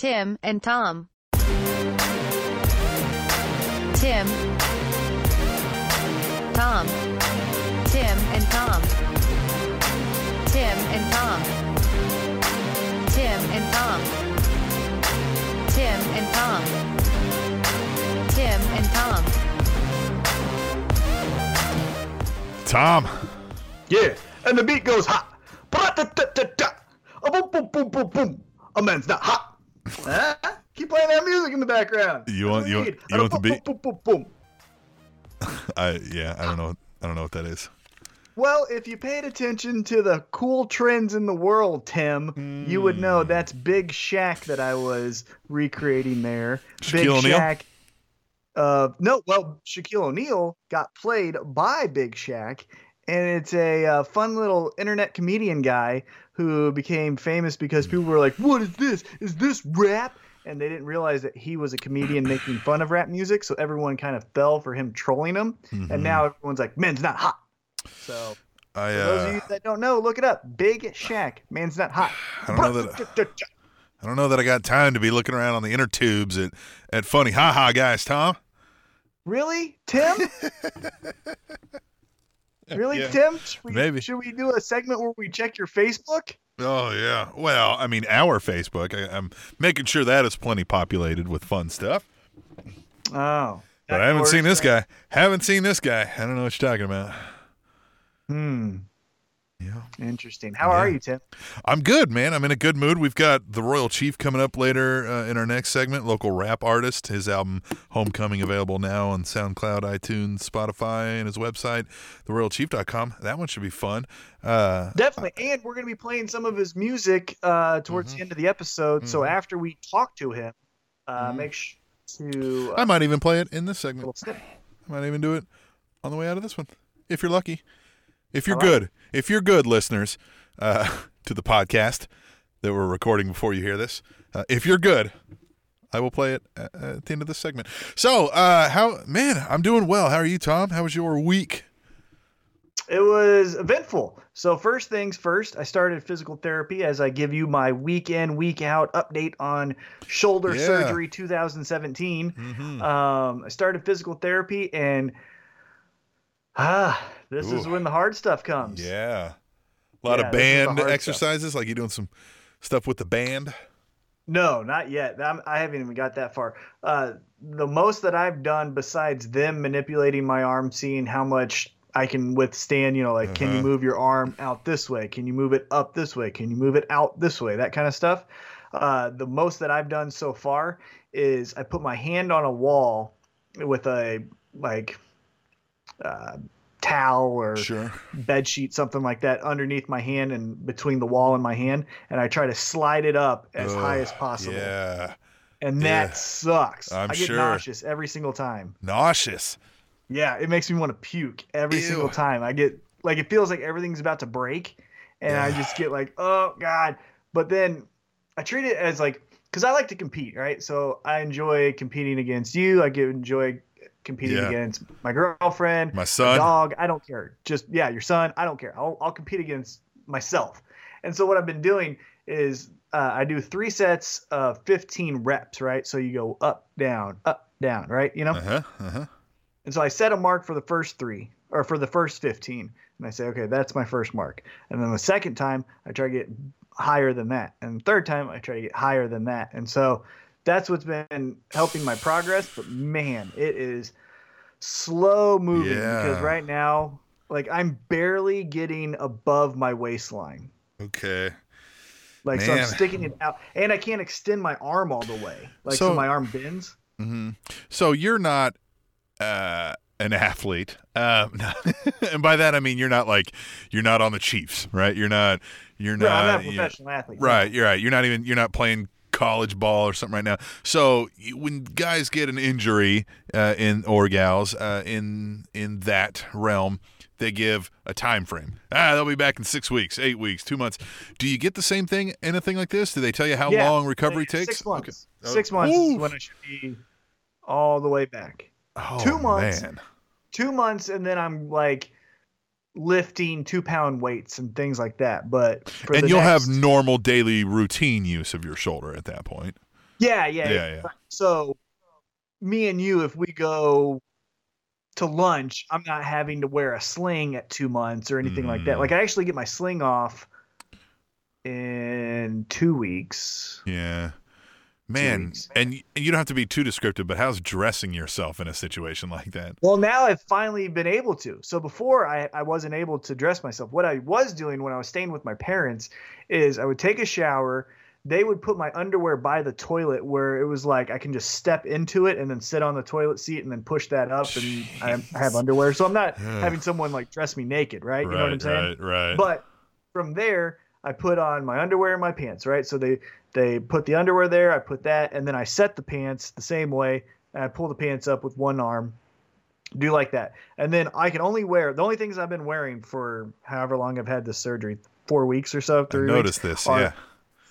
Tim and Tom. Tim. Tom. Tim and Tom. Tim and Tom. Tim and Tom. Tim and Tom. Tim and Tom. Tom. Yeah, and the beat goes hot. A boom, boom, boom, boom, boom. A man's not hot. Huh? Keep playing that music in the background. You want- you want- you want the beat? Boom, boom, boom, boom. I yeah, I don't know. I don't know what that is. Well, if you paid attention to the cool trends in the world, Tim, you would know Hmm. that's Big Shaq that I was recreating there. Big Shaquille O'Neal? Shaq. Uh, no, well, Shaquille O'Neal got played by Big Shaq, and it's a uh, fun little internet comedian guy who became famous because people were like, "What is this? Is this rap?" And they didn't realize that he was a comedian making fun of rap music, so everyone kind of fell for him trolling him. Mm-hmm. And now everyone's like, "Men's not hot." So I for those of uh, you that don't know, look it up. Big Shaq. Man's not hot. I don't know that I don't know that I got time to be looking around on the inner tubes at at funny ha ha guys, Tom. Really, Tim? really, Yeah. Tim? Should we, Maybe. Should we do a segment where we check your Facebook? Oh yeah. Well, I mean, our Facebook. I, I'm making sure that is plenty populated with fun stuff. Oh. But I haven't seen this guy. Haven't seen this guy. I don't know what you're talking about. Hmm. Yeah. Interesting. How are you, Tim? I'm good, man. I'm in a good mood. We've got the Royal Chief coming up later uh, in our next segment. Local rap artist. His album Homecoming available now on SoundCloud, iTunes, Spotify, and his website, theroyalchief.com. That one should be fun. Uh, Definitely. And we're going to be playing some of his music uh, towards the end of the episode. So after we talk to him, uh, make sure to. I Uh, might even play it in this segment. I might even do it on the way out of this one, if you're lucky. If you're right. good, if you're good, listeners, uh, to the podcast that we're recording before you hear this, uh, if you're good, I will play it at, at the end of this segment. So, uh, how, man, I'm doing well. How are you, Tom? How was your week? It was eventful. So first things first, I started physical therapy as I give you my week in, week out update on shoulder Yeah. surgery 2017. Mhm. Um, I started physical therapy and ah, this is when the hard stuff comes. Yeah. A lot Yeah, of this is the band hard stuff. exercises, like you doing some stuff with the band. No, not yet. I'm, I haven't even got that far. Uh, the most that I've done besides them manipulating my arm, seeing how much I can withstand, you know, like can you Uh-huh. move your arm out this way? Can you move it up this way? Can you move it out this way? That kind of stuff. Uh, the most that I've done so far is I put my hand on a wall with a like uh, towel or Sure. bed sheet, something like that, underneath my hand and between the wall and my hand, and I try to slide it up as high as possible. Yeah. And Yeah. that sucks. I'm I get sure. nauseous every single time. Nauseous. Yeah, it makes me want to puke every Ew. single time. I get like it feels like everything's about to break, and I just get like, oh god. But then I treat it as like because I like to compete, right? So I enjoy competing against you. I get enjoy competing Yeah. against my girlfriend, My son. dog. I don't care. Just yeah, your son. I don't care. I'll I'll compete against myself. And so what I've been doing is uh, I do three sets of 15 reps, right? So you go up, down, up, down, right? You know. Uh huh. Uh huh. And so I set a mark for the first three or for the first 15. And I say, okay, that's my first mark. And then the second time, I try to get higher than that. And the third time, I try to get higher than that. And so that's what's been helping my progress. But man, it is slow moving because right now, like I'm barely getting above my waistline. Okay. Like, so I'm sticking it out. And I can't extend my arm all the way. Like, so, So- my arm bends. Mm-hmm. So you're not uh, an athlete, um, and by that I mean you're not like you're not on the Chiefs, right? You're not. You're No, I'm not. not a you- professional athlete. right. You're right. You're not even. You're not playing college ball or something right now. So when guys get an injury uh, in or gals uh, in in that realm. They give a time frame. Ah, they'll be back in six weeks, eight weeks, two months. Do you get the same thing in a thing like this? Do they tell you how Yeah, long recovery like takes? Six months. Okay. Six months is oof. when I should be all the way back. Oh, Two months. Man. Two months, and then I'm like lifting two pound weights and things like that. But and you'll next- have normal daily routine use of your shoulder at that point. Yeah, yeah, Yeah, yeah. So, me and you, if we go to lunch, I'm not having to wear a sling at two months or anything like that. Mm. Like, I actually get my sling off in two weeks. Yeah. Man, and and you don't have to be too descriptive, but how's dressing yourself in a situation like that? Well, now I've finally been able to. So before I, I wasn't able to dress myself. What I was doing when I was staying with my parents is I would take a shower. They would put my underwear by the toilet where it was like I can just step into it and then sit on the toilet seat and then push that up and I I have underwear. So I'm not having someone like dress me naked, right? You know what I'm saying? right, right. But from there, I put on my underwear and my pants, right? So they they put the underwear there, I put that, and then I set the pants the same way, and I pull the pants up with one arm, do like that, and then I can only wear the only things I've been wearing for however long I've had this surgery, four weeks or so, I three weeks, noticed this. Yeah.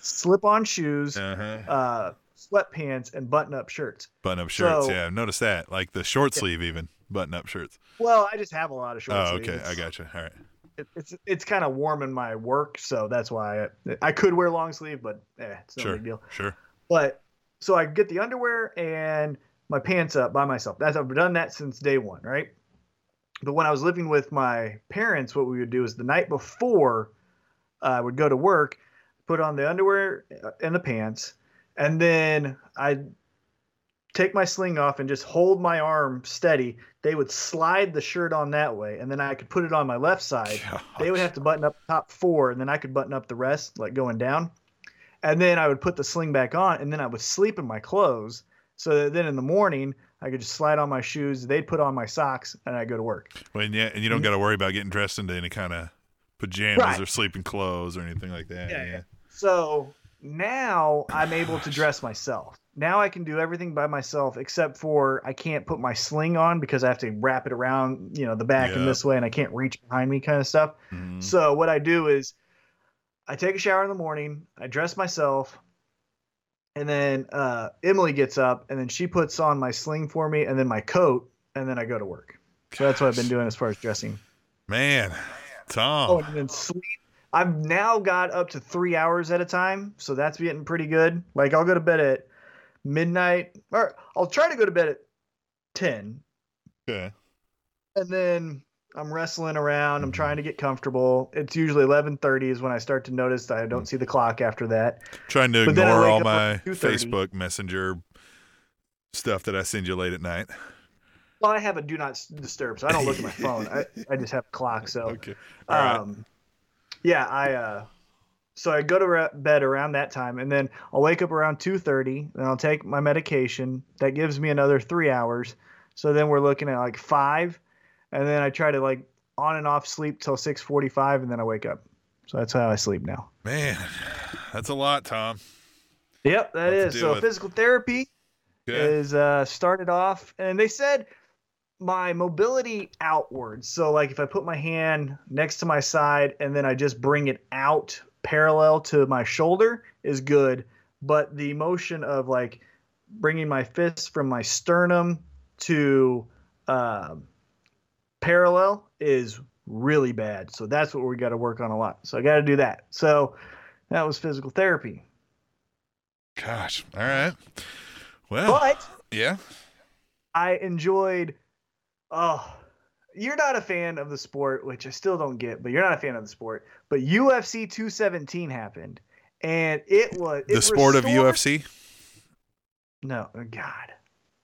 slip-on shoes, Uh-huh. uh, sweatpants, and button-up shirts. Button up shirts. so- yeah, I've noticed that. Like the short sleeve, even button up shirts. Well, I just have a lot of short Oh, sleeves. okay. I gotcha. All right. It, it's it's kind of warm in my work, so that's why I, I could wear long sleeve, but eh, it's no Sure. big deal. Sure. But so I get the underwear and my pants up by myself. That's I've done that since day one, right? But when I was living with my parents, what we would do is the night before I would go to work, put on the underwear uh, and the pants, and then I'd take my sling off and just hold my arm steady. They would slide the shirt on that way, and then I could put it on my left side. They would have to button up top four, and then I could button up the rest, like going down. And then I would put the sling back on, and then I would sleep in my clothes. So that then in the morning, I could just slide on my shoes. They'd put on my socks, and I'd go to work. Well, and yeah, and you don't mm-hmm. got to worry about getting dressed into any kind of pajamas Right. or sleeping clothes or anything like that. Yeah, Yeah. yeah. So now I'm able to dress myself. Now I can do everything by myself except for I can't put my sling on because I have to wrap it around, you know, the back Yeah. and this way, and I can't reach behind me, kind of stuff. Mhm. So what I do is I take a shower in the morning, I dress myself, and then uh, Emily gets up and then she puts on my sling for me and then my coat, and then I go to work. So that's what I've been doing as far as dressing. Man, Tom. Oh, and then sleep. I've now got up to three hours at a time, so that's getting pretty good. Like I'll go to bed at midnight, or I'll try to go to bed at ten, okay. and then I'm wrestling around. I'm mm-hmm. trying to get comfortable. It's usually eleven thirty is when I start to notice that I don't mm. see the clock after that. Trying to But ignore all my Facebook Messenger stuff that I send you late at night. Well, I have a do not disturb, so I don't look at my phone. I, I just have a clock. So, Okay. All right. Um, yeah, I uh, so I go to ra- bed around that time, and then I'll wake up around two thirty, and I'll take my medication. That gives me another three hours. So then we're looking at like five, and then I try to like on and off sleep till six forty five, and then I wake up. So that's how I sleep now. Man, that's a lot, Tom. Yep, that is. So with. physical therapy Okay. is uh, started off, and they said my mobility outwards. So like if I put my hand next to my side and then I just bring it out parallel to my shoulder is good, but the motion of like bringing my fist from my sternum to um parallel is really bad. So that's what we got to work on a lot. So I got to do that. So that was physical therapy. Gosh. All right. Well, But yeah. I enjoyed. Oh, you're not a fan of the sport, which I still don't get, but you're not a fan of the sport. But UFC 217 happened, and it was it The sport of UFC. No, oh God,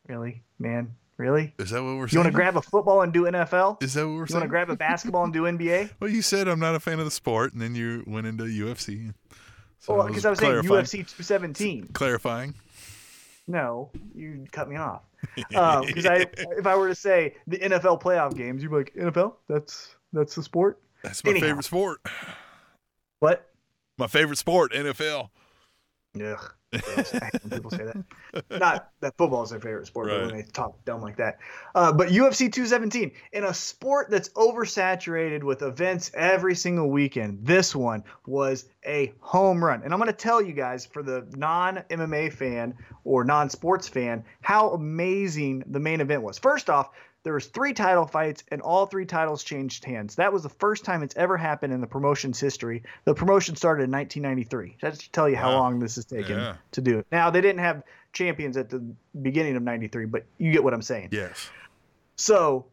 really, man, really? Is that what we're You saying? want to grab a football and do NFL? Is that what we're You want to grab a basketball and do NBA? well, you said I'm not a fan of the sport, and then you went into UFC. So well, because I was saying UFC 217. Clarifying. No, you cut me off. Um, because I, if I were to say the NFL playoff games, you'd be like, NFL? That's that's the sport. That's my Anyhow. favorite sport. What? My favorite sport, NFL. Ugh. Gross. I hate when people say that. Not that football is their favorite sport, but when they talk dumb like that. Uh, but UFC 217, in a sport that's oversaturated with events every single weekend, this one was a home run. And I'm going to tell you guys, for the non MMA fan or non sports fan, how amazing the main event was. First off, there was three title fights and all three titles changed hands. That was the first time it's ever happened in the promotion's history. The promotion started in 1993. That should tell you how Wow. long this has taken Yeah. to do it. Now they didn't have champions at the beginning of 93, but you get what I'm saying. Yes. So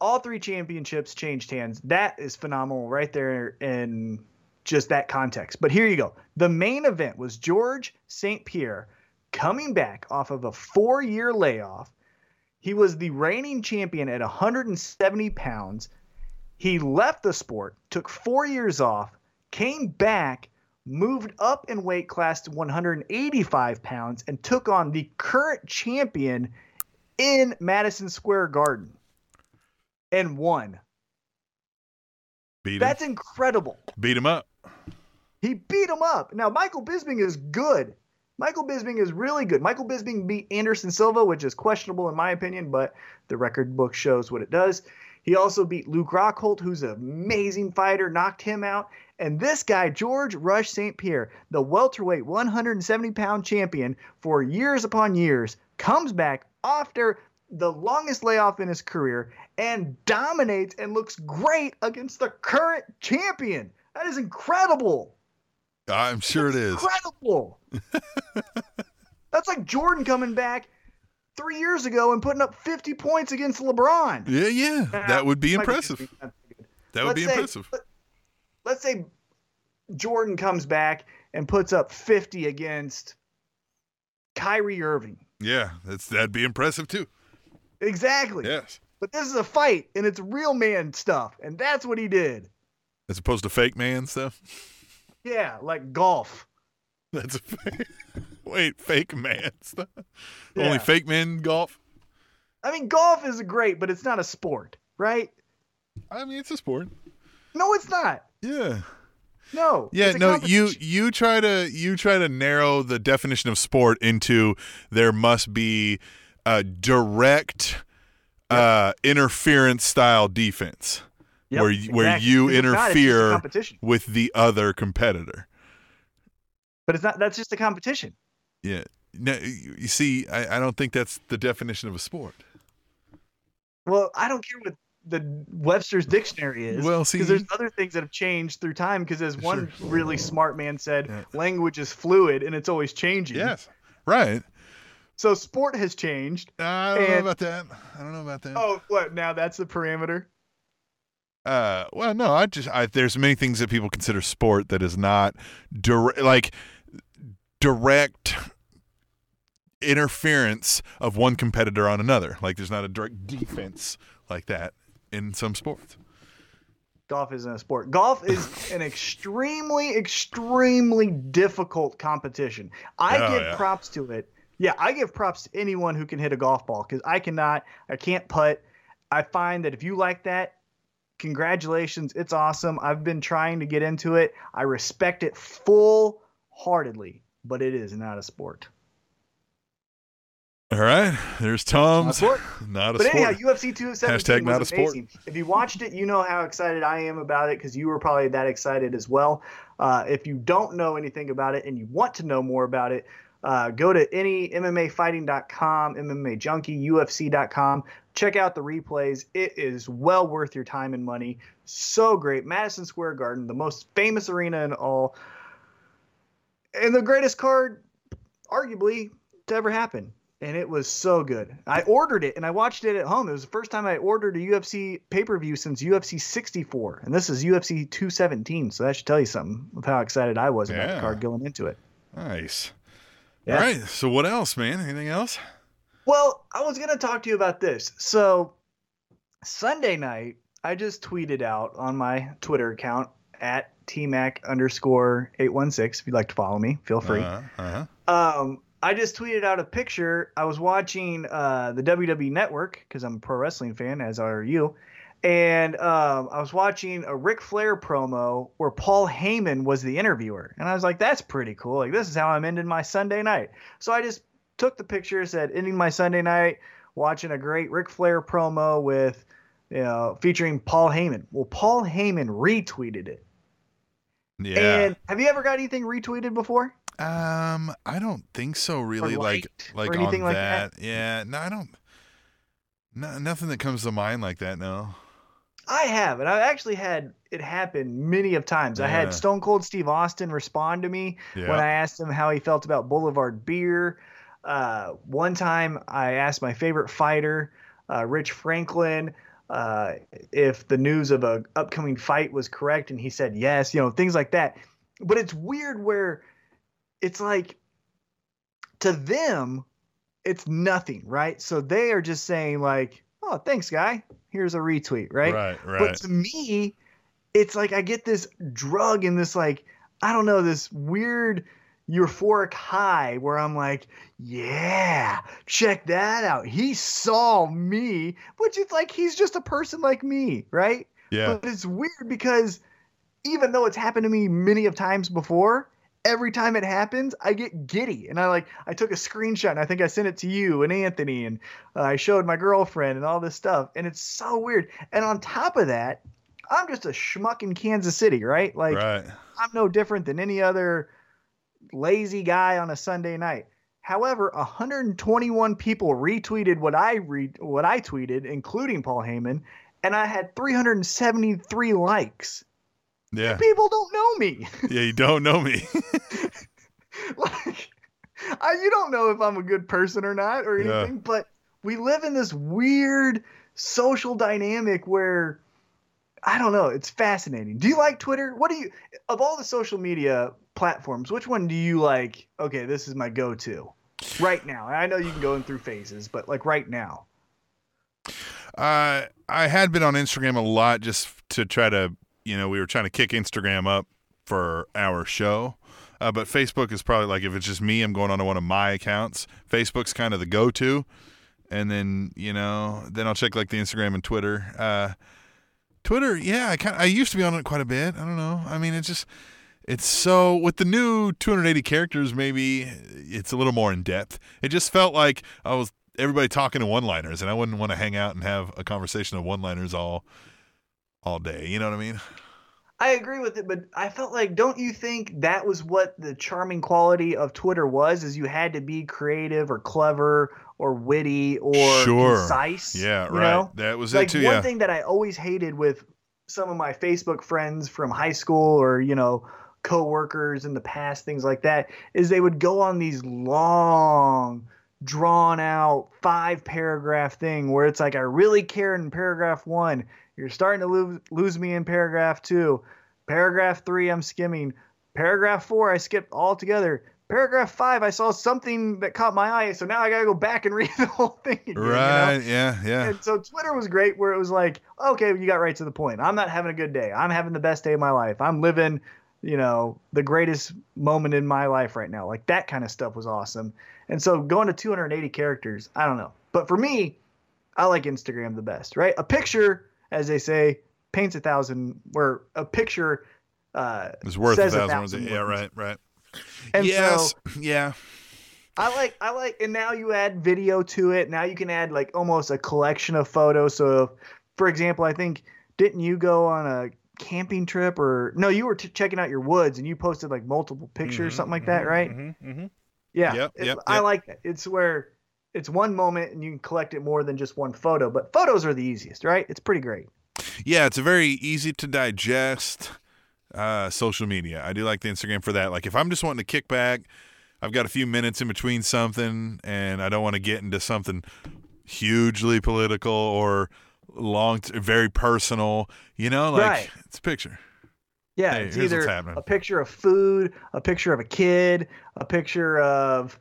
all three championships changed hands. That is phenomenal right there in just that context. But here you go. The main event was George St. Pierre coming back off of a four year layoff. He was the reigning champion at 170 pounds. He left the sport, took four years off, came back, moved up in weight class to 185 pounds, and took on the current champion in Madison Square Garden and won. Beat him. That's incredible. Beat him up. He beat him up. Now, Michael Bisping is good. Michael Bisping is really good. Michael Bisping beat Anderson Silva, which is questionable in my opinion, but the record book shows what it does. He also beat Luke Rockhold, who's an amazing fighter, knocked him out. And this guy, George Rush St. Pierre, the welterweight 170 pound champion for years upon years, comes back after the longest layoff in his career and dominates and looks great against the current champion. That is incredible. I'm sure it is. Incredible. That's like Jordan coming back three years ago and putting up 50 points against LeBron. Yeah, yeah. That would be impressive. Bisping, that's pretty good. That would Let's be say- impressive. let- Let's say Jordan comes back and puts up 50 against Kyrie Irving. Yeah, that's that'd be impressive too. Exactly. Yes. But this is a fight and it's real man stuff. And that's what he did. As opposed to fake man stuff. Yeah, like golf. That's a fake. Wait, fake man stuff. Yeah. Only fake men golf. I mean, golf is great, but it's not a sport, right? I mean, it's a sport. No, it's not. Yeah. No. Yeah, no, you you try to you try to narrow the definition of sport into there must be a direct uh, interference style defense Yep, where you, where you it's interfere competition. with the other competitor. But it's not. That's just a competition. Yeah. No, you see, I, I don't think that's the definition of a sport. Well, I don't care what the Webster's dictionary is. Well, see- because there's other things that have changed through time. Because as one Sure. really smart man said, Yeah. language is fluid and it's always changing. Yes. Right. So sport has changed. I don't know about that. I don't know about that. Oh, what? Now that's the parameter. Uh, well, no, I just I, there's many things that people consider sport that is not direct, like direct interference of one competitor on another. Like there's not a direct defense like that in some sports. Golf isn't a sport. Golf is an extremely, extremely difficult competition. I Oh, give yeah. props to it. Yeah, I give props to anyone who can hit a golf ball because I cannot. I can't putt. I find that if you like that, congratulations. It's awesome. I've been trying to get into it. I respect it full heartedly, but it is not a sport. All right, there's Tom's. sport. Not a sport. But sport. anyhow, UFC 217 Hashtag not was a sport. If you watched it, you know how excited I am about it because you were probably that excited as well. Uh, if you don't know anything about it and you want to know more about it, uh, go to any MMAfighting.com, MMA Junkie, UFC.com. Check out the replays. It is well worth your time and money. So great. Madison Square Garden, the most famous arena in all, and the greatest card, arguably, to ever happen and it was so good. I ordered it and I watched it at home. It was the first time I ordered a UFC pay per view since UFC 64, and this is UFC 217. So that should tell you something of how excited I was about the card going into it. Nice. Yeah. All right. So what else, man? Anything else? Well, I was going to talk to you about this. So Sunday night, I just tweeted out on my Twitter account at tmac underscore 816. If you'd like to follow me, feel free. Uh huh. Um, I just tweeted out a picture. I was watching uh, the WWE Network because I'm a pro wrestling fan, as are you. And um, I was watching a Ric Flair promo where Paul Heyman was the interviewer. And I was like, that's pretty cool. Like, this is how I'm ending my Sunday night. So I just took the picture, said, ending my Sunday night, watching a great Ric Flair promo with, you know, featuring Paul Heyman. Well, Paul Heyman retweeted it. Yeah. And have you ever got anything retweeted before? um, I don't think so. Really, like like on like that. Yeah. No, I don't. No, nothing that comes to mind like that. No. I have, and I've actually had it happen many of times. I had Stone Cold Steve Austin respond to me Yeah. when I asked him how he felt about Boulevard Beer. Uh, one time, I asked my favorite fighter, uh, Rich Franklin, uh, if the news of a upcoming fight was correct, and he said yes. You know, things like that. But it's weird where it's like to them, it's nothing, right? So they are just saying like, "Oh, thanks, guy. Here's a retweet," right? Right. right. But to me, it's like I get this drug and this like I don't know this weird euphoric high where I'm like, yeah, check that out. He saw me, which is like he's just a person like me, right? Yeah. But it's weird because even though it's happened to me many of times before, every time it happens, I get giddy. And I like I took a screenshot and I think I sent it to you and Anthony and uh, I showed my girlfriend and all this stuff. And it's so weird. And on top of that, I'm just a schmuck in Kansas City, right? Like right. I'm no different than any other lazy guy on a Sunday night. However, 121 people retweeted what I read what I tweeted, including Paul Heyman, and I had 373 likes. Yeah. People don't know me. Yeah. You don't know me. like I, you don't know if I'm a good person or not or Yeah. anything, but we live in this weird social dynamic where I don't know, it's fascinating. Do you like Twitter? What do you of all the social media platforms, which one do you like? Okay, this is my go-to right now. I know you can go in through phases, but like right now. Uh, I had been on Instagram a lot just to try to, you know, we were trying to kick Instagram up for our show. Uh, but Facebook is probably like if it's just me, I'm going on to one of my accounts. Facebook's kind of the go-to, and then you know, then I'll check like the Instagram and Twitter. Uh, Twitter, yeah, I kind I used to be on it quite a bit. I don't know. I mean, it's just it's so with the new 280 characters, maybe it's a little more in depth. It just felt like I was everybody talking to one-liners, and I wouldn't want to hang out and have a conversation of one-liners all all day. You know what I mean? I agree with it, but I felt like, don't you think that was what the charming quality of Twitter was? Is you had to be creative or clever or witty or Sure. concise. Yeah, you right. know? That was like it too. one Yeah. thing that I always hated with some of my Facebook friends from high school or you know coworkers in the past, things like that, is they would go on these long, drawn out five paragraph thing where it's like I really care in paragraph one. You're starting to lose lose me in paragraph two. Paragraph three, I'm skimming. Paragraph four, I skipped altogether. Paragraph five, I saw something that caught my eye, so now I gotta go back and read the whole thing again. you know? Right. Yeah. Yeah. And so Twitter was great where it was like, okay, you got right to the point. I'm not having a good day. I'm having the best day of my life. I'm living, you know, the greatest moment in my life right now. Like that kind of stuff was awesome. And so going to 280 characters, I don't know. But for me, I like Instagram the best, right? A picture, as they say, paints a thousand, where a picture uh, It's worth a thousand words. Yeah. Right. Right. And yes. so yeah. I like I like and now you add video to it. Now you can add like almost a collection of photos. So if, for example, I think didn't you go on a camping trip or no, you were t- checking out your woods and you posted like multiple pictures, something like that, right? Mm-hmm, mm-hmm. Yeah. Yep, yep, I like that. It's where it's one moment and you can collect it more than just one photo, but photos are the easiest, right? It's pretty great. Yeah, it's a very easy to digest uh, social media. I do like the Instagram for that. Like if I'm just wanting to kick back, I've got a few minutes in between something, and I don't want to get into something hugely political or long, very personal. You know, like Right. it's a picture. Yeah, Hey, it's either a picture of food, a picture of a kid, a picture of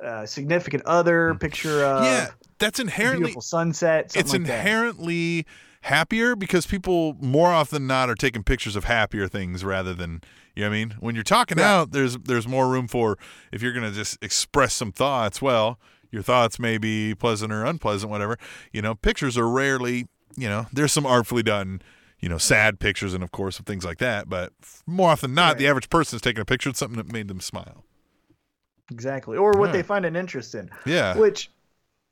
a significant other, mm. picture of yeah, that's a inherently beautiful sunset. Something it's like that. inherently happier because people more often than not are taking pictures of happier things rather than you know what I mean. When you're talking Right. out, there's there's more room for if you're gonna just express some thoughts. Well, your thoughts may be pleasant or unpleasant, whatever. You know, pictures are rarely. You know, there's some artfully done. You know, sad pictures and of course of things like that. But more often than not, the average person is taking a picture of something that made them smile. Exactly. Or what Yeah. they find an interest in. Yeah. Which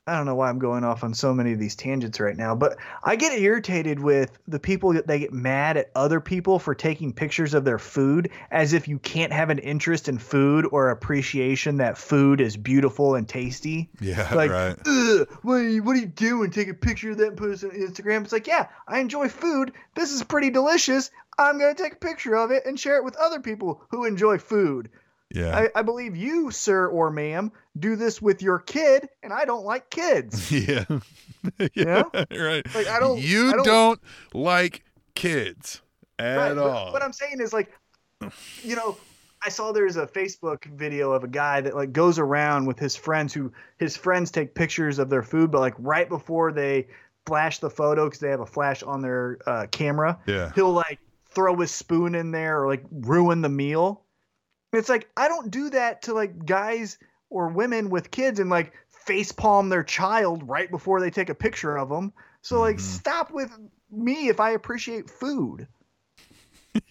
I don't know why I'm going off on so many of these tangents right now, but I get irritated with the people that they get mad at other people for taking pictures of their food as if you can't have an interest in food or appreciation that food is beautiful and tasty. Yeah, like, right. What, are you, what are you doing? Take a picture of that and put it on Instagram. It's like, yeah, I enjoy food. This is pretty delicious. I'm going to take a picture of it and share it with other people who enjoy food. Yeah. I, I believe you, sir or ma'am, do this with your kid, and I don't like kids. yeah. yeah. Right. Like, I don't- You I don't- don't like kids at Right, all. What I'm saying is like, you know, I saw there's a Facebook video of a guy that like goes around with his friends who his friends take pictures of their food, but like right before they flash the photo because they have a flash on their uh, camera, yeah. he'll like throw his spoon in there or like ruin the meal. It's like I don't do that to like guys or women with kids and like face palm their child right before they take a picture of them. So like Mhm. stop with me if I appreciate food.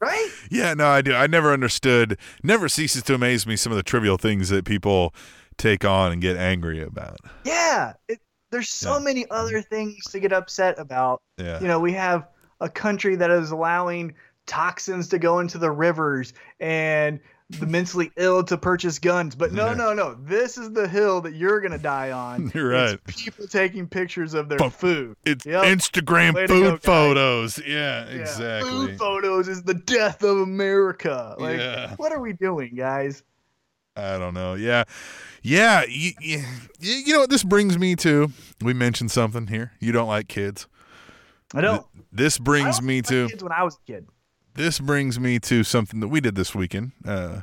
right? Yeah, no, I do. I never understood, never ceases to amaze me some of the trivial things that people take on and get angry about. Yeah. It, there's so Yeah. many other things to get upset about. Yeah. You know, we have a country that is allowing toxins to go into the rivers and the mentally ill to purchase guns. But no, Yeah. no, no. This is the hill that you're going to die on. You're right. It's people taking pictures of their But- food. It's Yep. Instagram Way food go, photos. Yeah, Yeah, exactly. Food photos is the death of America. Like, Yeah. what are we doing, guys? I don't know. Yeah. Yeah. You, you, you know what this brings me to? We mentioned something here. You don't like kids. I don't. This brings don't me like to kids when I was a kid. This brings me to something that we did this weekend. Uh,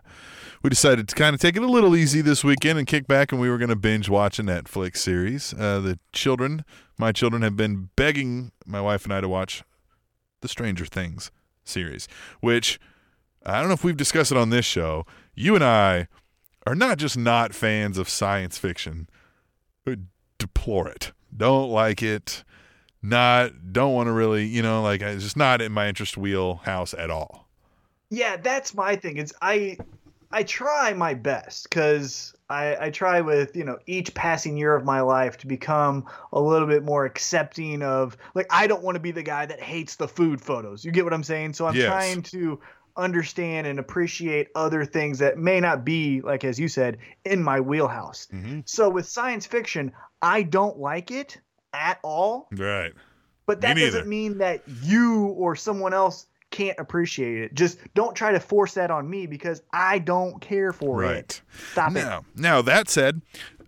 we decided to kind of take it a little easy this weekend and kick back, and we were going to binge watch a Netflix series. Uh, the children, my children, have been begging my wife and I to watch the Stranger Things series, which I don't know if we've discussed it on this show. You and I are not just not fans of science fiction, deplore it. Don't like it. Not don't want to really, you know, like it's just not in my interest wheelhouse at all. Yeah, that's my thing. It's I I try my best because I, I try with you know each passing year of my life to become a little bit more accepting of like I don't want to be the guy that hates the food photos. You get what I'm saying? So I'm Yes. trying to understand and appreciate other things that may not be like as you said in my wheelhouse. Mm-hmm. So with science fiction, I don't like it at all. Right. But that neither. doesn't mean that you or someone else can't appreciate it. Just don't try to force that on me because I don't care for Right. it. Stop it. Now, now that said,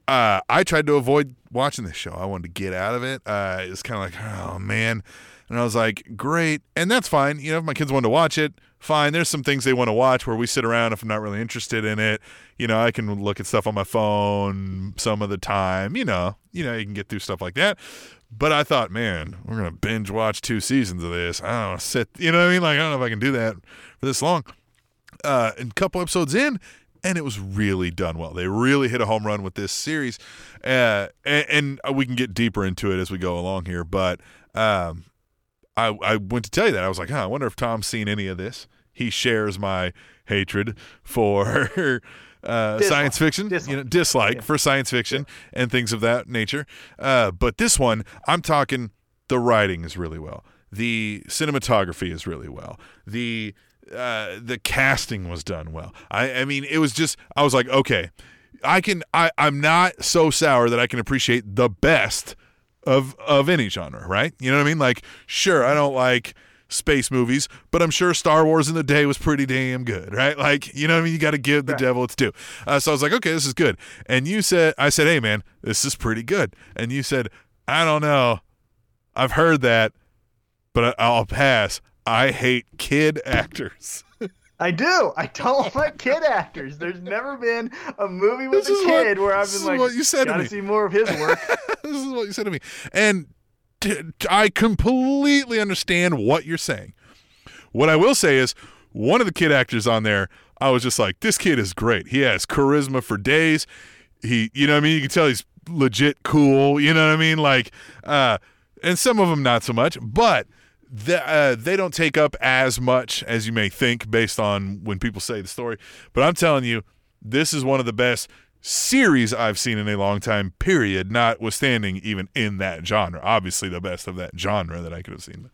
uh, I tried to avoid watching this show. I wanted to get out of it. Uh, it was kind of like, oh man, and I was like, great, and that's fine. You know, if my kids want to watch it, fine. There's some things they want to watch where we sit around. If I'm not really interested in it, you know, I can look at stuff on my phone some of the time. You know, you know, you can get through stuff like that. But I thought, man, we're gonna binge watch two seasons of this. I don't to sit. You know what I mean? Like, I don't know if I can do that for this long uh, and a couple episodes in, and it was really done well. They really hit a home run with this series, uh, and, and we can get deeper into it as we go along here. But um, I, I went to tell you that I was like, huh, I wonder if Tom's seen any of this. He shares my hatred for. Uh, science fiction, Dislike. you know, dislike Yeah. for science fiction and things of that nature. Uh, but this one, I'm talking the writing is really well. The cinematography is really well. The uh, the casting was done well. I, I mean, it was just I was like, okay, I can. I I'm not so sour that I can appreciate the best of of any genre, right? You know what I mean? Like, sure, I don't like space movies, but I'm sure Star Wars in the day was pretty damn good, right? Like, you know what I mean? You got to give the Right. devil its due. Uh, so I was like, okay, this is good. And you said, I said, hey man, this is pretty good. And you said, I don't know, I've heard that, but I- I'll pass. I hate kid actors. I do. I don't like kid actors. There's never been a movie with This a is what- kid where I've been like, what you said to gotta see more of his work. this is what you said to me. And t- t- I completely understand what you're saying. What I will say is, one of the kid actors on there, I was just like, this kid is great. He has charisma for days. He, you know what I mean? You can tell he's legit cool. You know what I mean? Like, uh, and some of them not so much, but the, uh, they don't take up as much as you may think based on when people say the story. But I'm telling you, this is one of the best series I've seen in a long time, period, notwithstanding even in that genre. Obviously, the best of that genre that I could have seen.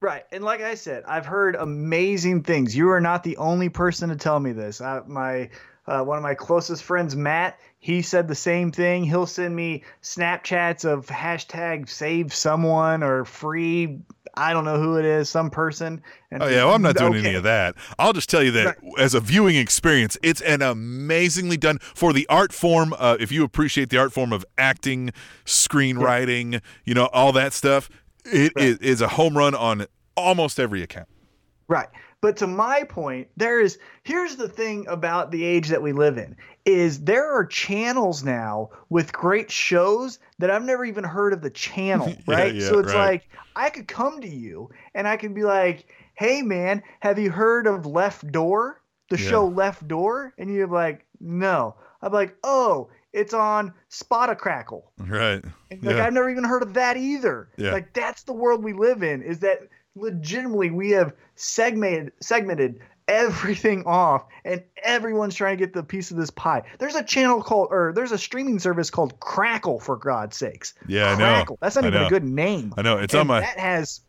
Right. And like I said, I've heard amazing things. You are not the only person to tell me this. I, my uh, one of my closest friends, Matt, he said the same thing. He'll send me Snapchats of hashtag save someone or free. I don't know who it is, some person. And Oh yeah, well, I'm not doing okay. any of that. I'll just tell you that as a viewing experience, it's an amazingly done for the art form. Uh, if you appreciate the art form of acting, screenwriting, you know all that stuff, it Right. is a home run on almost every account. Right. But to my point, there is here's the thing about the age that we live in is there are channels now with great shows that I've never even heard of the channel, right? yeah, so it's right. like I could come to you and I could be like, "Hey man, have you heard of Left Door? The Yeah. show Left Door?" And you're like, "No." I'm like, "Oh, it's on Spot a Crackle. Right. And, Like Yeah. I've never even heard of that either. Yeah. Like that's the world we live in. Is that legitimately we have segmented segmented everything off, and everyone's trying to get the piece of this pie. There's a channel called, or there's a streaming service called Crackle, for God's sakes. Yeah, I know. That's not I even know. a good name. I know it's And on my. That has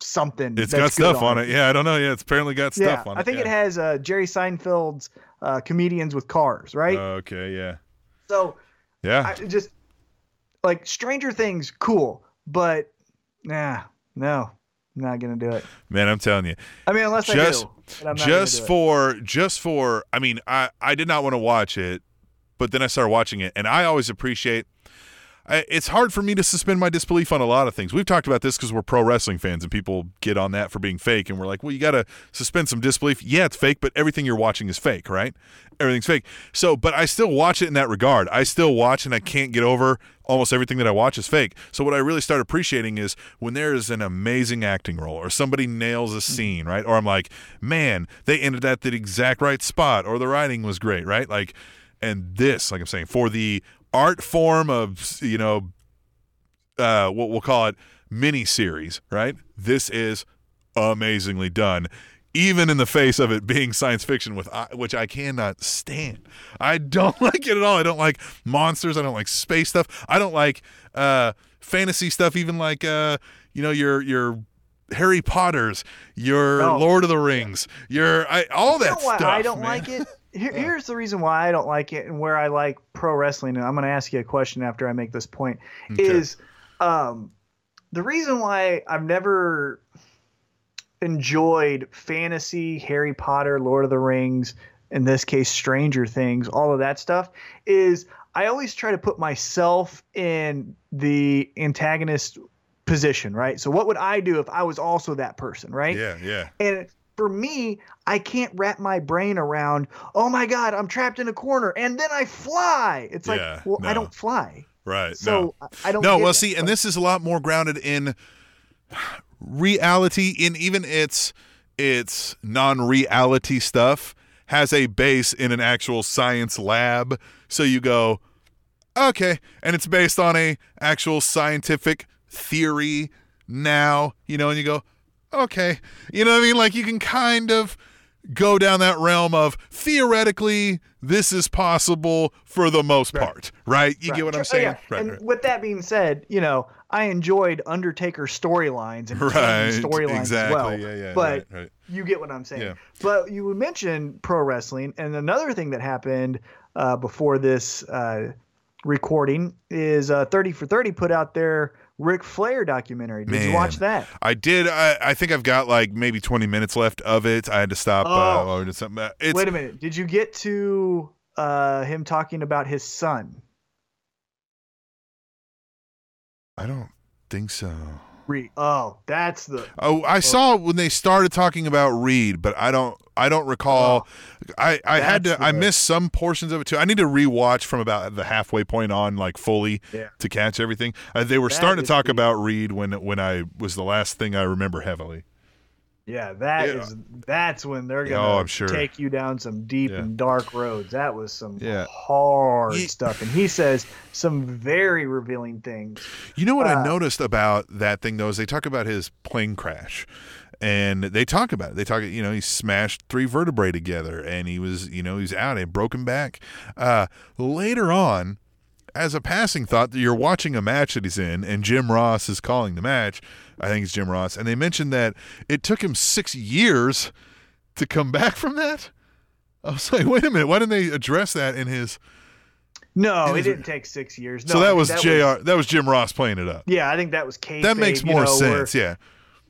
something. It's got stuff on it. Yeah, I don't know. Yeah, it's apparently got Yeah, stuff on it. I think yeah. it has uh, Jerry Seinfeld's uh, comedians with cars, right? Okay. Yeah. so Yeah. I just like Stranger Things, cool, but nah, no, not gonna do it. Man, I'm telling you. I mean, unless Just- I do, I'm not just for just for i mean i i did not want to watch it but then i started watching it and i always appreciate it's hard for me to suspend my disbelief on a lot of things. We've talked about this because we're pro wrestling fans, and people get on that for being fake, and we're like, well, you got to suspend some disbelief. Yeah, it's fake, but everything you're watching is fake, right? Everything's fake. So, but I still watch it in that regard. I still watch, and I can't get over almost everything that I watch is fake. So, what I really start appreciating is when there is an amazing acting role, or somebody nails a mm. scene, right? Or I'm like, man, they ended at the exact right spot, or the writing was great, right? Like, and this, like I'm saying, for the art form of you know uh what we'll call it mini series right? This is amazingly done even in the face of it being science fiction with which i cannot stand. I don't like it at all. I don't like monsters. I don't like space stuff. I don't like uh fantasy stuff even like uh you know your your harry potters your lord of the rings your I, all You that know stuff I don't man. like it? Here, here's the reason why I don't like it and where I like pro wrestling. And I'm going to ask you a question after I make this point. Okay. Is um, the reason why I've never enjoyed fantasy, Harry Potter, Lord of the Rings, in this case, Stranger Things, all of that stuff is I always try to put myself in the antagonist position, right? So what would I do if I was also that person, right? yeah yeah And for me, I can't wrap my brain around, oh my God, I'm trapped in a corner and then I fly. It's like, Yeah, well, I don't fly. right no So I- I don't no well it. see and this is a lot more grounded in reality in even its its non-reality stuff has a base in an actual science lab so you go okay and it's based on a actual scientific theory now you know and you go okay you know what i mean like you can kind of go down that realm of theoretically this is possible for the most Right. part right you Right. get what i'm Oh, saying yeah. right, and right. with that being said, you know, I enjoyed Undertaker storylines and Right, storylines exactly. as well. Yeah, yeah, but you get what I'm saying. Yeah. But you mentioned pro wrestling, and another thing that happened uh, before this uh, recording is uh, 30 for 30 put out their Ric Flair documentary. Did you watch that? I did. I, I think I've got like maybe 20 minutes left of it. I had to stop. Uh, Oh. did something. Uh, It's, Wait a minute. Did you get to uh, him talking about his son? I don't think so. Re- oh, that's the Oh, I saw when they started talking about Reid, but I don't. I don't recall. I, I had to. That's I missed some portions of it too. I need to rewatch from about the halfway point on, like fully, Yeah. to catch everything. Uh, they were That starting to talk the- about Reid when when I was the last thing I remember heavily. Yeah, that is Yeah. that's when they're gonna oh, I'm sure. take you down some deep Yeah. and dark roads. That was some Yeah. hard Ye- stuff, and he says some very revealing things. You know what I Uh, noticed about that thing though is they talk about his plane crash, and they talk about it. They talk, you know, he smashed three vertebrae together, and he was, you know, he's out and broken back. Uh, later on, as a passing thought, that you're watching a match that he's in, and Jim Ross is calling the match. I think it's Jim Ross, and they mentioned that it took him six years to come back from that. I was like, wait a minute, why didn't they address that in his? No, It it was- didn't take six years. No, so that was J.R. that was Jim Ross playing it up. Yeah, I think that was kayfabe. That makes you more know, where- sense. Yeah.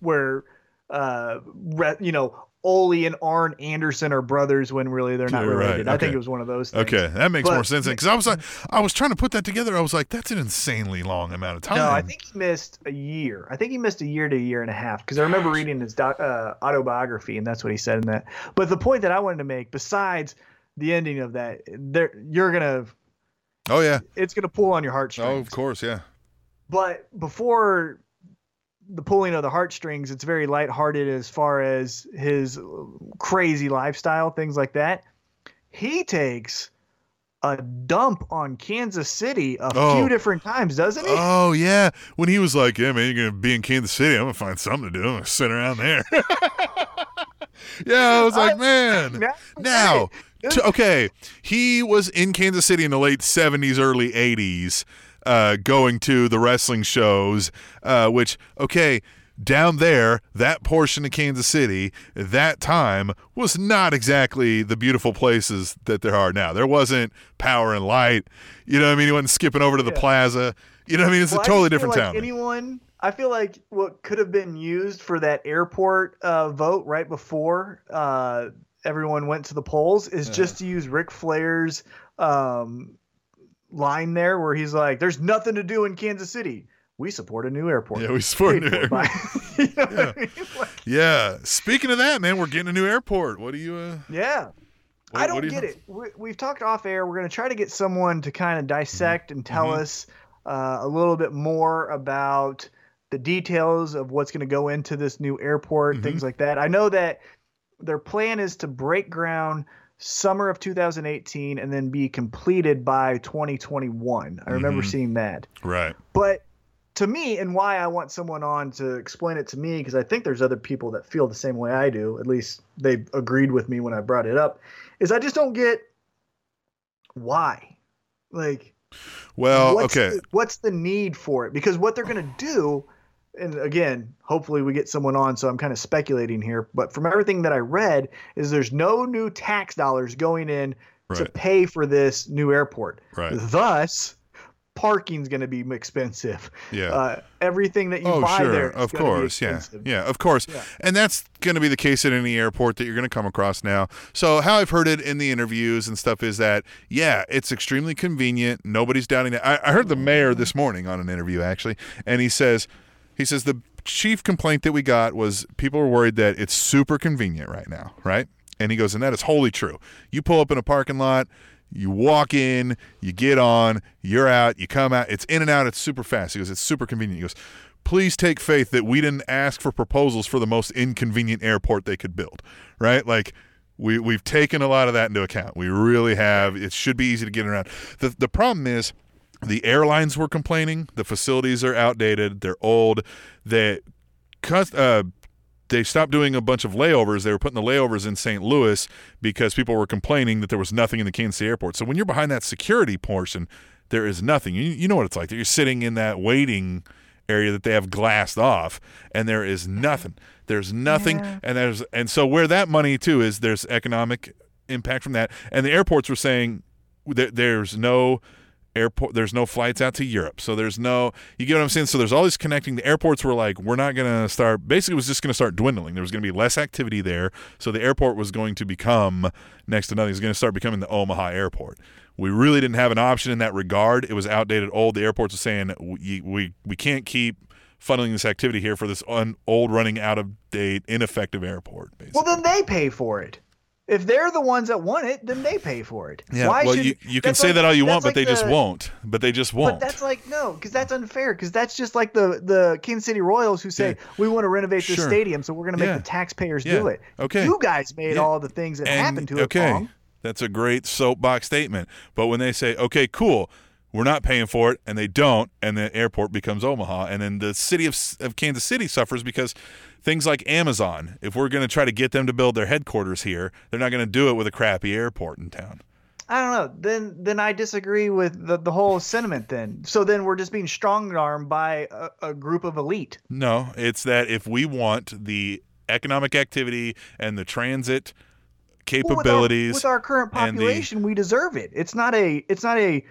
where uh re, you know Ole and Arn Anderson are brothers when really they're not Yeah, right, related. I think it was one of those things. Okay, that makes But- more sense because I was like, I was trying to put that together. I was like, that's an insanely long amount of time. No, I think he missed a year. I think he missed a year to a year and a half because I remember reading his doc, uh, autobiography and that's what he said in that. But the point that I wanted to make, besides the ending of that, there you're gonna Oh yeah. it's gonna pull on your heartstrings. Oh, of course, yeah. But before the pulling of the heartstrings, it's very lighthearted as far as his crazy lifestyle, things like that. He takes a dump on Kansas City a Oh. few different times, doesn't he? Oh yeah. When he was like, "Yeah, man, you're gonna be in Kansas City. I'm gonna find something to do. I'm gonna sit around there." yeah, I was like, man. Now- Now, Hey, t- okay, he was in Kansas City in the late '70s, early '80s, uh, going to the wrestling shows. Uh, which, okay, down there, that portion of Kansas City, that time was not exactly the beautiful places that there are now. There wasn't power and light. You know what I mean? He wasn't skipping over to the Yeah. plaza. You know what I mean? It's Well, a totally different like town. Anyone, I feel like what could have been used for that airport uh, vote right before uh, everyone went to the polls is Yeah. just to use Ric Flair's um, line there, where he's like, "There's nothing to do in Kansas City. We support a new airport." yeah, we support Paid new for air- by- You know what I mean? Like, Yeah. Speaking of that, man, we're getting a new airport. What do you? Uh, yeah. what- I don't do get think? it. We, we've talked off air. We're going to try to get someone to kind of dissect and tell Mhm. us uh, a little bit more about the details of what's going to go into this new airport, Mhm. things like that. I know that their plan is to break ground summer of 2018 and then be completed by 2021. I remember Mhm. seeing that. Right. But to me, and why I want someone on to explain it to me, because I think there's other people that feel the same way I do. At least they agreed with me when I brought it up. Is I just don't get why, like, Well, what's okay. the, what's the need for it? Because what they're gonna do, and again, hopefully we get someone on. So I'm kind of speculating here, but from everything that I read, is there's no new tax dollars going in to pay for this new airport. Right. Thus, parking's going to be expensive. Yeah. Uh, everything that you oh, buy sure. there, is of course. Yeah. Yeah. Of course. Yeah. And that's going to be the case at any airport that you're going to come across now. So, how I've heard it in the interviews and stuff is that, yeah, it's extremely convenient. Nobody's doubting it. I, I heard the mayor this morning on an interview, actually, and he says, he says the chief complaint that we got was people are worried that it's super convenient right now, right? And he goes, and that is wholly true. You pull up in a parking lot, you walk in, you get on, you're out, you come out. It's in and out. It's super fast. He goes, it's super convenient. He goes, please take faith that we didn't ask for proposals for the most inconvenient airport they could build, right? Like we we've taken a lot of that into account. We really have. It should be easy to get around. The the problem is the airlines were complaining. The facilities are outdated. They're old. Cus- uh, they stopped doing a bunch of layovers. They were putting the layovers in St. Louis because people were complaining that there was nothing in the Kansas City airport. So when you're behind that security portion, there is nothing. You, you know what it's like. You're sitting in that waiting area that they have glassed off, and there is nothing. There's nothing, Yeah. and there's and so where that money too is there's economic impact from that, and the airports were saying there's no airport there's no flights out to Europe. So there's no you get what I'm saying? So there's all these connecting the airports were like we're not going to start basically it was just going to start dwindling. There was going to be less activity there. So the airport was going to become next to nothing. It was going to start becoming the Omaha airport. We really didn't have an option in that regard. It was outdated. Old the airports were saying we we, we can't keep funneling this activity here for this un, old running out of date ineffective airport basically. Well, then they pay for it. If they're the ones that want it, then they pay for it. yeah Why well should, you, you can say like- that all you want but like they just won't but they just won't But that's like no, because that's unfair. Because that's just like the the Kansas City Royals who say Yeah. we want to renovate this Sure. stadium, so we're going to make Yeah. the taxpayers do it. Okay. You guys made all the things that And- happened to it okay, wrong. That's a great soapbox statement. But when they say, okay, cool, we're not paying for it, and they don't, and the airport becomes Omaha, and then the city of, of Kansas City suffers because things like Amazon, if we're going to try to get them to build their headquarters here, they're not going to do it with a crappy airport in town. I don't know. Then then I disagree with the, the whole sentiment. Then so then we're just being strong armed by a, a group of elite. No, it's that if we want the economic activity and the transit capabilities, well, with, our, with, our, current population, the, we deserve it. It's not a it's not a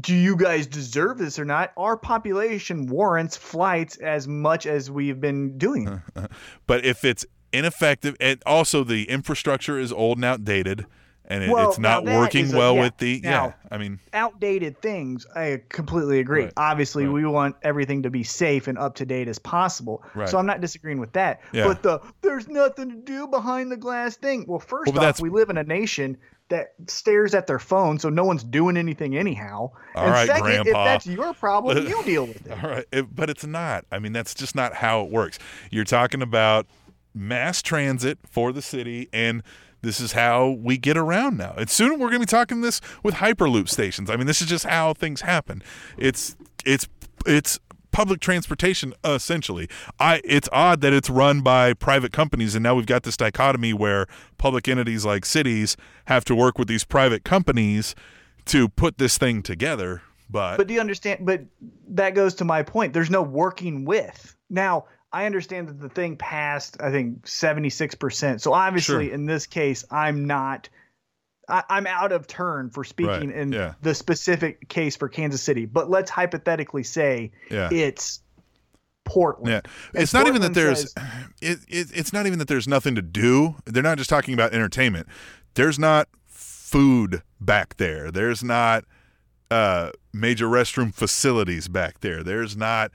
do you guys deserve this or not? Our population warrants flights as much as we've been doing. but if it's ineffective, and also the infrastructure is old and outdated, and it, well, it's not working a, well yeah. with the now, yeah. I mean, outdated things. I completely agree. Right. Obviously, Right. we want everything to be safe and up to date as possible. Right. So I'm not disagreeing with that. Yeah. But the there's nothing to do behind the glass thing. Well, first Well, off, we live in a nation that stares at their phone, so no one's doing anything anyhow. All and right, second, if that's your problem, you deal with it. All right, it, but it's not. I mean, that's just not how it works. You're talking about mass transit for the city, and this is how we get around now. And soon we're going to be talking this with hyperloop stations. I mean, this is just how things happen. It's it's it's public transportation essentially. I it's odd that it's run by private companies, and now we've got this dichotomy where public entities like cities have to work with these private companies to put this thing together. But, But do you understand? But that goes to my point. There's no working with. Now, I understand that the thing passed, I think, 76%. So obviously, Sure. in this case, I'm not. I, I'm out of turn for speaking Right, in yeah. the specific case for Kansas City. But let's hypothetically say yeah. it's Portland. Yeah, And it's not even that there's says- it, it. It's not even that there's nothing to do. They're not just talking about entertainment. There's not food back there. There's not uh, major restroom facilities back there. There's not.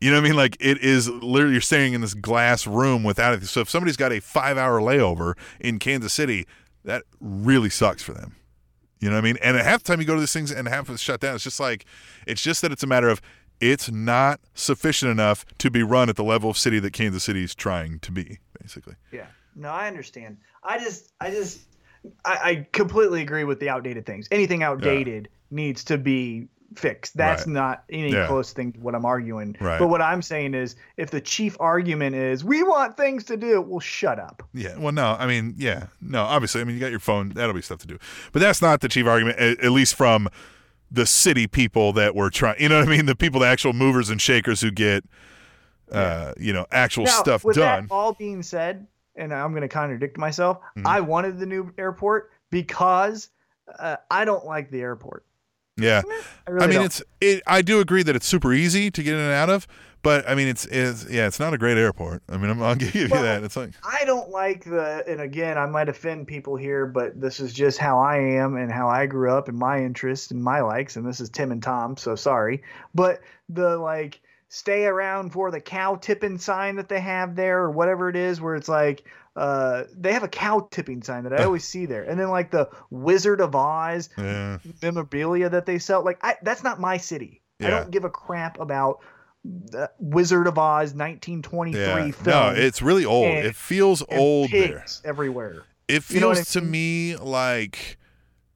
You know what I mean? Like it is literally you're staying in this glass room without it. So if somebody's got a five hour layover in Kansas City, that really sucks for them. You know what I mean? And at half the time you go to these things and half it's shut down. It's just like it's just that it's a matter of it's not sufficient enough to be run at the level of city that Kansas City is trying to be, basically. Yeah. No, I understand. I just, I just, I, I completely agree with the outdated things. Anything outdated needs to be fixed. That's Right. not any Yeah. close thing to what I'm arguing. Right. But what I'm saying is, if the chief argument is we want things to do, well, shut up. Yeah. Well, no, I mean, yeah, no, obviously, I mean, you got your phone, that'll be stuff to do. But that's not the chief argument, at, at least from the city people that were trying, you know what I mean? The people, the actual movers and shakers who get, uh, you know, actual now, stuff with done. that all being said, and I'm going to contradict myself, Mhm. I wanted the new airport because uh, I don't like the airport. Yeah. I really I mean, don't. it's it. I do agree that it's super easy to get in and out of, but I mean, it's, it's yeah, it's not a great airport. I mean, I'm, I'll give you Well, that. It's like I don't like the, and again, I might offend people here, but this is just how I am and how I grew up and my interests and my likes. And this is Tim and Tom, so sorry. But the like, stay around for the cow tipping sign that they have there or whatever it is, where it's like, uh, they have a cow tipping sign that I always see there. And then like the Wizard of Oz yeah, memorabilia that they sell. Like, I, that's not my city. I don't give a crap about the Wizard of Oz 1923 yeah. film. No, it's really old. and- it feels old there. everywhere. It feels You know I to mean? me like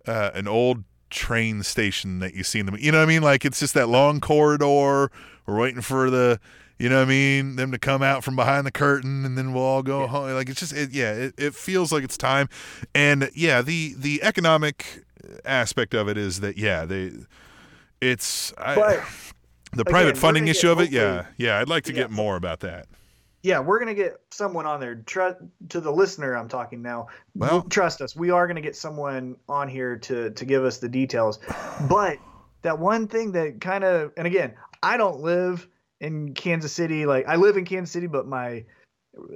uh, an old train station that you see in the. You know what I mean? Like it's just that long corridor. We're waiting for the. You know what I mean? Them to come out from behind the curtain, and then we'll all go Yeah. home. Like it's just, it, yeah, it, it feels like it's time. And yeah, the the economic aspect of it is that yeah, they, it's I, the again, private funding issue get of it. Yeah, yeah, I'd like to Yeah. get more about that. yeah, we're gonna get someone on there. Tr- to the listener, I'm talking now. Well- trust us, we are gonna get someone on here to to give us the details. But that one thing that kind of, and again, I don't live in Kansas City. Like I live in Kansas City, but my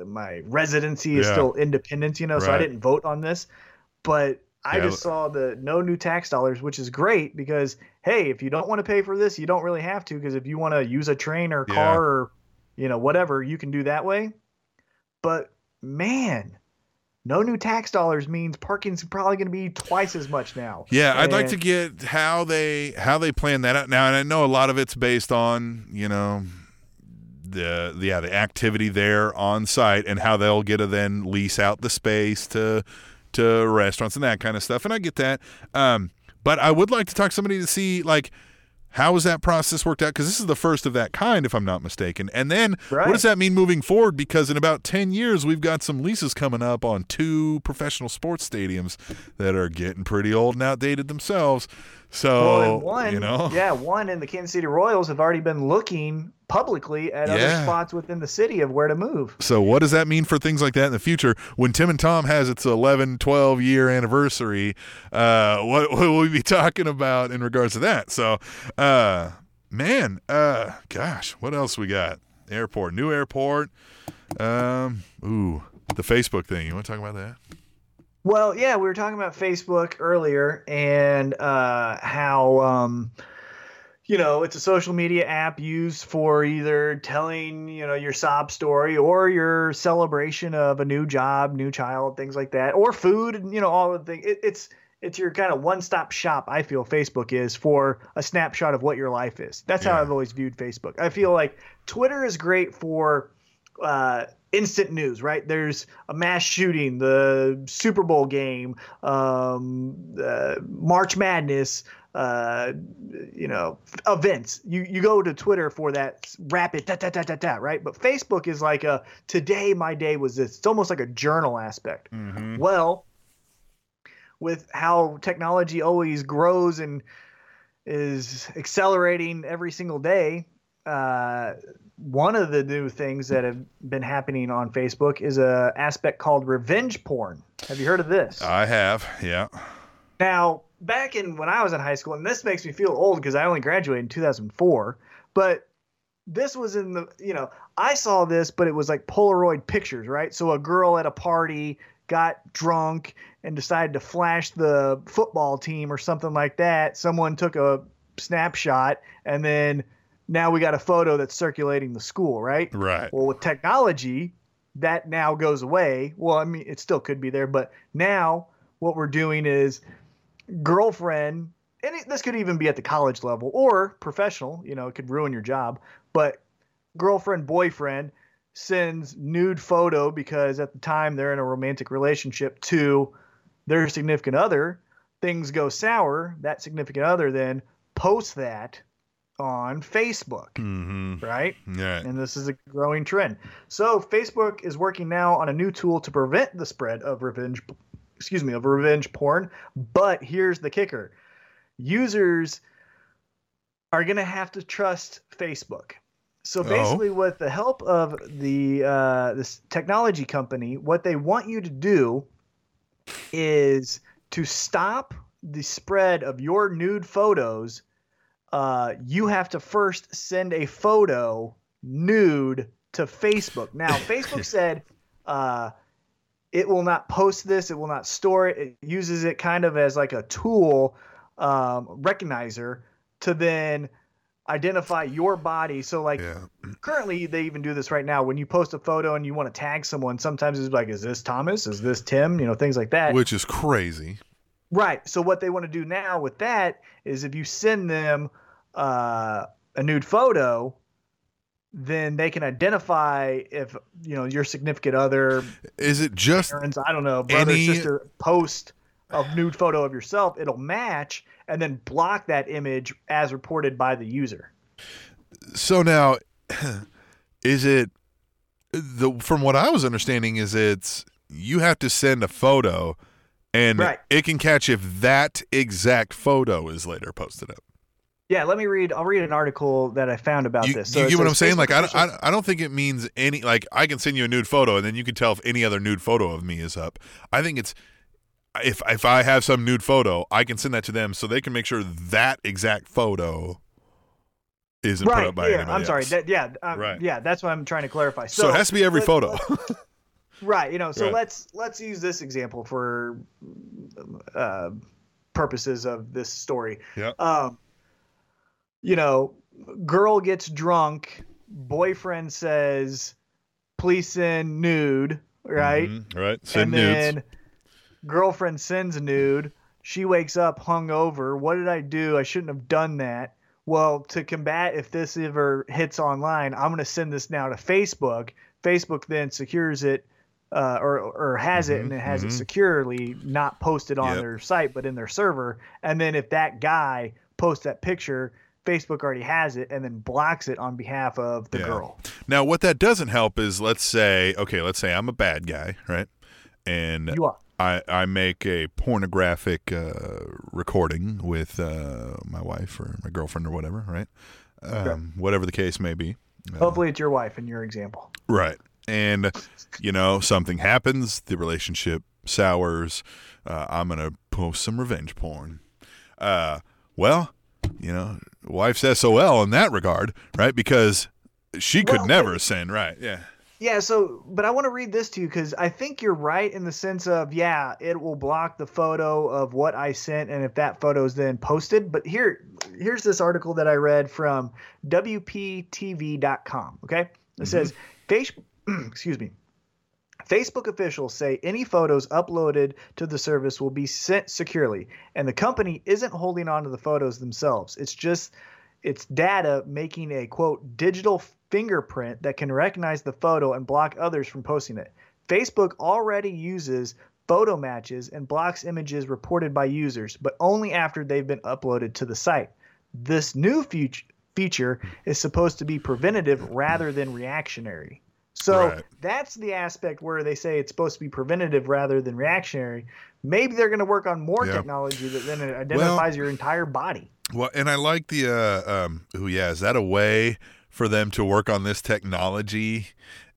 my residency is Yeah. still Independence. You know, so I didn't vote on this. But I Yeah, just saw the no new tax dollars, which is great because hey, if you don't want to pay for this, you don't really have to because if you want to use a train or Yeah. car or you know whatever, you can do that way. But man, no new tax dollars means parking's probably going to be twice as much now. Yeah, I'd like to get how they how they plan that out now, and I know a lot of it's based on you know the, the yeah the activity there on site and how they'll get to then lease out the space to to restaurants and that kind of stuff, and I get that. Um, but I would like to talk to somebody to see like How has that process worked out? Because this is the first of that kind, if I'm not mistaken. And then Right. what does that mean moving forward? Because in about 10 years, we've got some leases coming up on two professional sports stadiums that are getting pretty old and outdated themselves. So, Well, one, you know, yeah, one and the Kansas City Royals have already been looking publicly at other spots within the city of where to move. So what does that mean for things like that in the future? When Tim and Tom has its 11, 12 year anniversary, uh, what, what will we be talking about in regards to that? So, uh, man, uh, gosh, what else we got? Airport, new airport. Um, ooh, the Facebook thing. You want to talk about that? Well, yeah, we were talking about Facebook earlier and uh, how, um, you know, it's a social media app used for either telling, you know, your sob story or your celebration of a new job, new child, things like that, or food, and you know, all of the things. It, it's it's your kind of one-stop shop. I feel Facebook is for a snapshot of what your life is. That's how I've always viewed Facebook. I feel like Twitter is great for uh, instant news, right? There's a mass shooting, the Super Bowl game, um, uh, March Madness, uh, you know, events. You you go to Twitter for that rapid da da da da da, right? But Facebook is like a today my day was this. It's almost like a journal aspect. Mm-hmm. Well, with how technology always grows and is accelerating every single day, uh, one of the new things that have been happening on Facebook is a aspect called revenge porn. Have you heard of this? I have, yeah. Now, back in when I was in high school, and this makes me feel old because I only graduated in 2004, but this was in the, you know, I saw this, but it was like Polaroid pictures, right? So a girl at a party got drunk and decided to flash the football team or something like that. Someone took a snapshot, and then now we got a photo that's circulating the school, right? Right. Well, with technology, that now goes away. Well, I mean, it still could be there, but now what we're doing is girlfriend, and it, this could even be at the college level or professional, you know, it could ruin your job, but girlfriend, boyfriend sends nude photo because at the time they're in a romantic relationship to their significant other. Things go sour. That significant other then posts that on Facebook, Mm-hmm. right? Yeah. and this is a growing trend. So Facebook is working now on a new tool to prevent the spread of revenge, excuse me, of revenge porn. But here's the kicker: users are going to have to trust Facebook. So Oh. basically, with the help of the uh, this technology company, what they want you to do is to stop the spread of your nude photos uh, you have to first send a photo nude to Facebook. Now, Facebook said uh, it will not post this, it will not store it. It uses it kind of as like a tool um, recognizer to then identify your body. So, like, Yeah. currently they even do this right now when you post a photo and you want to tag someone sometimes it's like is this thomas is this tim you know things like that Which is crazy. Right. So what they want to do now with that is if you send them uh, a nude photo, then they can identify if you know your significant other, Is it just parents, I don't know, brother, Any- sister, post a nude photo of yourself. It'll match and then block that image as reported by the user. so now is it the from what I was understanding is it's you have to send a photo and Right. it can catch if that exact photo is later posted up. Yeah. Let me read. I'll read an article that I found about You, this. you it get what I'm saying? Like I, I, I don't think it means any like I can send you a nude photo and then you can tell if any other nude photo of me is up. I think it's if if I have some nude photo, I can send that to them so they can make sure that exact photo isn't put up by yeah. anybody I'm sorry. That, yeah. Um, Right. Yeah. That's what I'm trying to clarify. so, it has to be every let- photo. let- right you know so Right. let's let's use this example for uh, purposes of this story Yeah. um you know girl gets drunk boyfriend says please send nude right? Mhm, Right. Send and nudes. then girlfriend sends nude. She wakes up hungover. What did i do? I shouldn't have done that. Well to combat if this ever hits online i'm going to send this now to facebook. Facebook then secures it uh, or, or has it and it has mhm. it securely not posted on Yep. their site but in their server. And then if that guy posts that picture Facebook already has it and then blocks it on behalf of the Yeah. girl. Now, what that doesn't help is let's say, okay, let's say I'm a bad guy, right? And You are. I, I make a pornographic uh, recording with uh, my wife or my girlfriend or whatever, right? Um, Whatever the case may be. Uh, Hopefully, it's your wife in your example. Right. And, you know, something happens, the relationship sours. Uh, I'm going to post some revenge porn. Uh, well, you know, wife's SOL in that regard, right? Because she could Well, never send, right? Yeah. Yeah, so but I want to read this to you because I think you're right in the sense of yeah, it will block the photo of what I sent, and if that photo is then posted. But here, here's this article that I read from WPTV.com. Okay, it mm-hmm. says face, excuse me. Facebook officials say any photos uploaded to the service will be sent securely, and the company isn't holding on to the photos themselves. It's just it's data making a quote digital fingerprint that can recognize the photo and block others from posting it. Facebook already uses photo matches and blocks images reported by users, but only after they've been uploaded to the site. This new feature feature is supposed to be preventative rather than reactionary. So Right. that's the aspect where they say it's supposed to be preventative rather than reactionary. Maybe they're going to work on more Yeah. technology that then identifies your entire body. Well, and I like the, uh, um, oh, yeah, is that a way for them to work on this technology?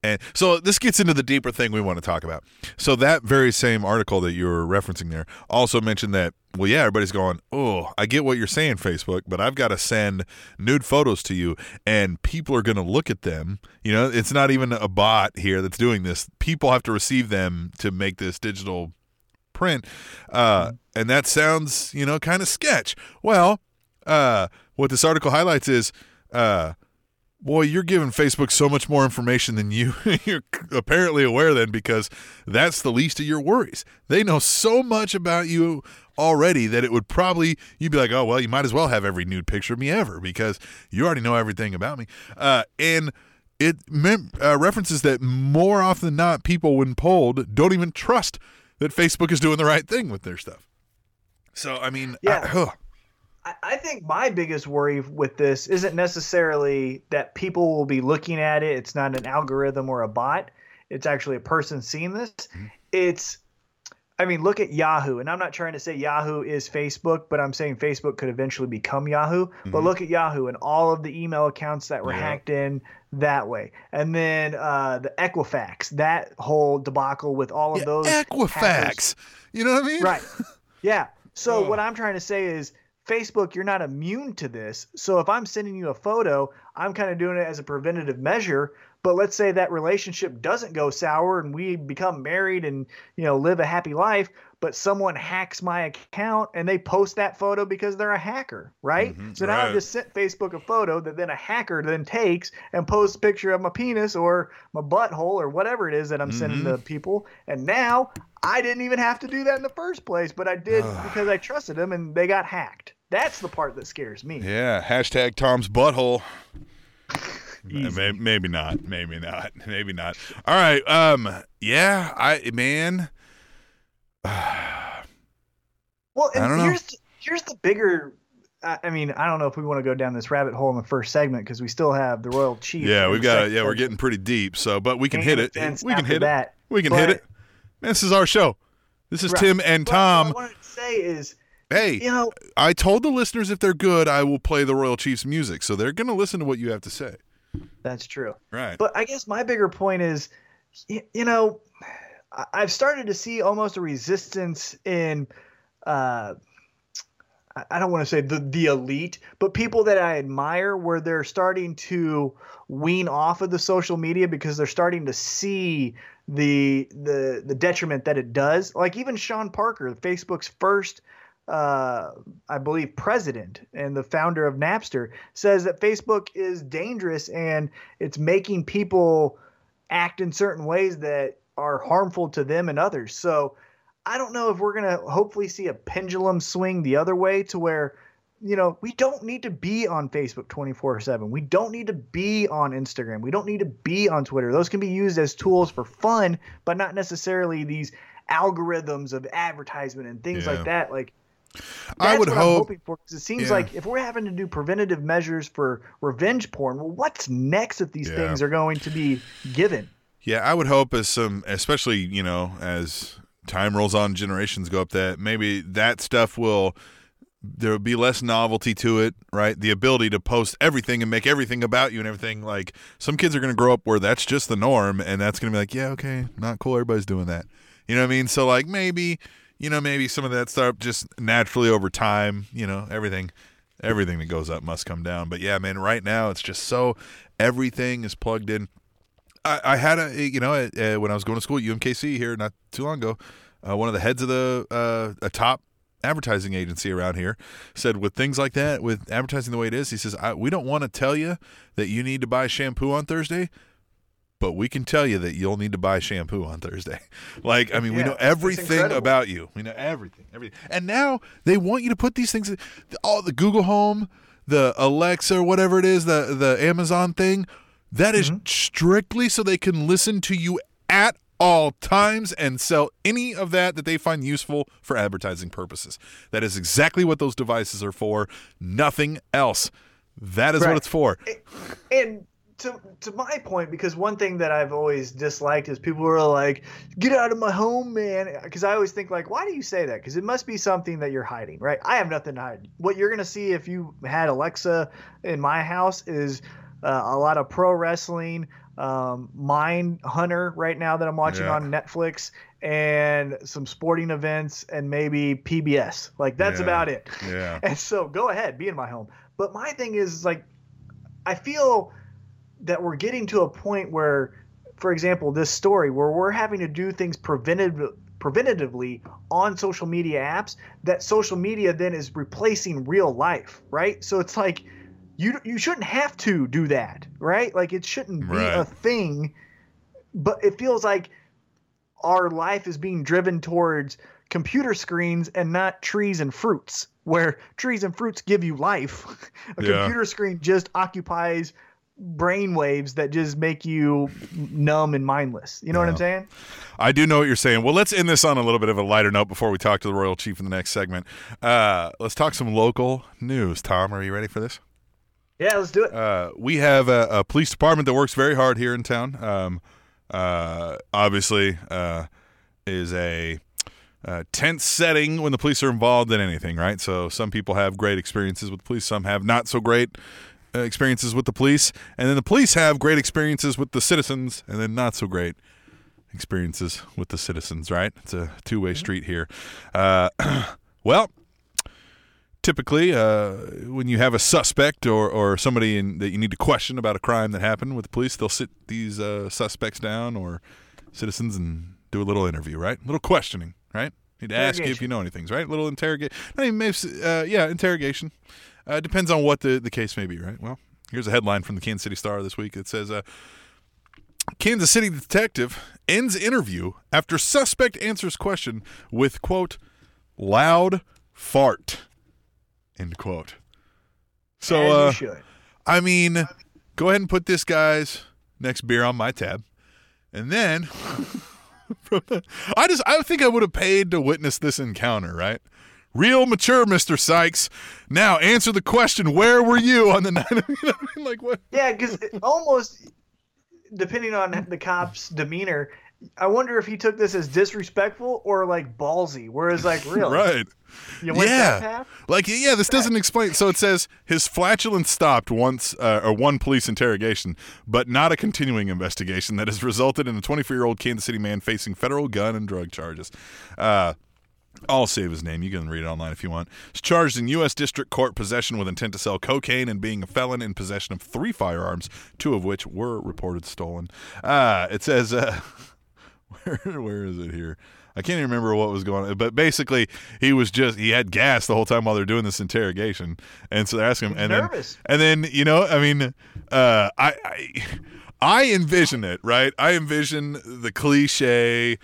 And so this gets into the deeper thing we want to talk about. So that very same article that you were referencing there also mentioned that, well, yeah, everybody's going, oh, I get what you're saying, Facebook, but I've got to send nude photos to you, and people are going to look at them. You know, it's not even a bot here that's doing this. People have to receive them to make this digital print. Uh, and that sounds, you know, kind of sketch. Well, uh, what this article highlights is, uh, boy, you're giving Facebook so much more information than you you're apparently aware then because that's the least of your worries. They know so much about you already that it would probably you'd be like, oh well, you might as well have every nude picture of me ever because you already know everything about me. Uh, and it mem- uh, references that more often than not, people when polled don't even trust that Facebook is doing the right thing with their stuff. So I mean, Yeah. I- huh. I- think my biggest worry with this isn't necessarily that people will be looking at it. It's not an algorithm or a bot. It's actually a person seeing this. It's, I mean, look at Yahoo. And I'm not trying to say Yahoo is Facebook, but I'm saying Facebook could eventually become Yahoo. But Mhm. look at Yahoo and all of the email accounts that were Yeah. hacked in that way. And then uh, the Equifax, that whole debacle with all of Yeah, those. Equifax. hackers. You know what I mean? Right. Yeah. So Oh. what I'm trying to say is Facebook, you're not immune to this. So if I'm sending you a photo, I'm kind of doing it as a preventative measure. But let's say that relationship doesn't go sour and we become married and you know live a happy life, but someone hacks my account and they post that photo because they're a hacker, right? Mhm, so now right. I've just sent Facebook a photo that then a hacker then takes and posts a picture of my penis or my butthole or whatever it is that I'm sending Mhm. to people. And now I didn't even have to do that in the first place, but I did because I trusted them and they got hacked. That's the part that scares me. Yeah. Hashtag Tom's butthole. Maybe not. Maybe not. Maybe not. All right. Um. Yeah. I man. Well, and I don't know. here's here's the bigger. I I mean, I don't know if we want to go down this rabbit hole in the first segment because we still have the royal chief. Yeah, we've got. Yeah, we're getting pretty deep. So, but we can hit it. We can hit that. it. We can hit But- it. This is our show. This is Right. Tim and Tom. What I wanted to say is, Hey, you know, I told the listeners if they're good, I will play the Royal Chiefs music. So they're going to listen to what you have to say. that's true. Right. But I guess my bigger point is, you know, I've started to see almost a resistance in, uh, I- I don't want to say the the elite, but people that I admire, where they're starting to wean off of the social media because they're starting to see the the the detriment that it does. Like even Sean Parker, Facebook's first uh, I believe, president and the founder of Napster, says that Facebook is dangerous and it's making people act in certain ways that are harmful to them and others. So I don't know if we're going to hopefully see a pendulum swing the other way to where, you know, we don't need to be on Facebook 24 7. We don't need to be on Instagram. We don't need to be on Twitter. Those can be used as tools for fun, but not necessarily these algorithms of advertisement and things Yeah. like that. Like, That's I would what I'm hope. hoping for because it seems Yeah. like if we're having to do preventative measures for revenge porn, well, what's next if these Yeah. things are going to be given? Yeah, I would hope as some, especially you know, as time rolls on, generations go up, that maybe that stuff will there will be less novelty to it, right? The ability to post everything and make everything about you and everything. Like some kids are going to grow up where that's just the norm, and that's going to be like, yeah, okay, not cool. Everybody's doing that. You know what I mean? So like maybe, you know, maybe some of that stuff just naturally over time. You know, everything, everything that goes up must come down. But yeah, man, right now it's just so everything is plugged in. I, I had a you know when I was going to school at UMKC here not too long ago, uh, one of the heads of the uh, a top advertising agency around here said with things like that with advertising the way it is, he says we don't want to tell you that you need to buy shampoo on Thursday. But we can tell you that you'll need to buy shampoo on Thursday. Like, I mean, we know everything about you. We know everything, everything. And now they want you to put these things, all the Google Home, the Alexa, whatever it is, the the Amazon thing. That is Mm-hmm. strictly so they can listen to you at all times and sell any of that that they find useful for advertising purposes. That is exactly what those devices are for. Nothing else. That is what it's for. And to to my point, because one thing that I've always disliked is people are like, "Get out of my home, man," because I always think like, why do you say that? Because it must be something that you're hiding, right? I have nothing to hide. What you're gonna see if you had Alexa in my house is uh, a lot of pro wrestling, um, Mind Hunter right now that I'm watching Yeah. on Netflix, and some sporting events, and maybe PBS. Like that's Yeah. about it. Yeah. And so go ahead, be in my home. But my thing is like I feel that we're getting to a point where, for example, this story where we're having to do things preventative preventatively on social media apps that social media then is replacing real life, right? So it's like you you shouldn't have to do that, right? Like it shouldn't be Right. a thing, but it feels like our life is being driven towards computer screens and not trees and fruits where trees and fruits give you life a Yeah. computer screen just occupies brain waves that just make you numb and mindless you know what i'm saying I do know what you're saying. Well, let's end this on a little bit of a lighter note before we talk to the Royal Chief in the next segment. Uh, let's talk some local news. Tom, are you ready for this? yeah let's do it Uh, we have a, a police department that works very hard here in town. Um, uh, obviously, uh, is a uh, tense setting when the police are involved in anything, right? So some people have great experiences with the police, some have not so great experiences with the police, and then the police have great experiences with the citizens, and then not so great experiences with the citizens, right? It's a two way street here. Uh, well, typically, uh, when you have a suspect or, or somebody in, that you need to question about a crime that happened with the police, they'll sit these uh, suspects down or citizens and do a little interview, right? A little questioning, right? Need to ask you if you know anything, right? a little interrogate. Not even maybe, uh, yeah, interrogation. Uh, depends on what the, the case may be, right? Well, here's a headline from the Kansas City Star this week that says, uh, Kansas City detective ends interview after suspect answers question with quote loud fart end quote. So uh, I mean, go ahead and put this guy's next beer on my tab, and then I just I think I would have paid to witness this encounter, right? Real mature, Mister Sykes. Now answer the question: Where were you on the night? Of, you know, I mean? like what? yeah because almost depending on the cop's demeanor i wonder if he took this as disrespectful or like ballsy whereas like really Right. you went yeah. Like, yeah, this doesn't explain. So it says his flatulence stopped once, uh, or one police interrogation, but not a continuing investigation that has resulted in a 24 year old Kansas City man facing federal gun and drug charges. Uh, I'll save his name. You can read it online if you want. He's charged in U.S. District Court possession with intent to sell cocaine and being a felon in possession of three firearms, two of which were reported stolen. Uh, it says, uh, where, where is it here? I can't even remember what was going on, but basically he was just he had gas the whole time while they're doing this interrogation, and so they're asking him, and Nervous. then and then you know, I mean, uh, I, I I envision it right. I envision the cliche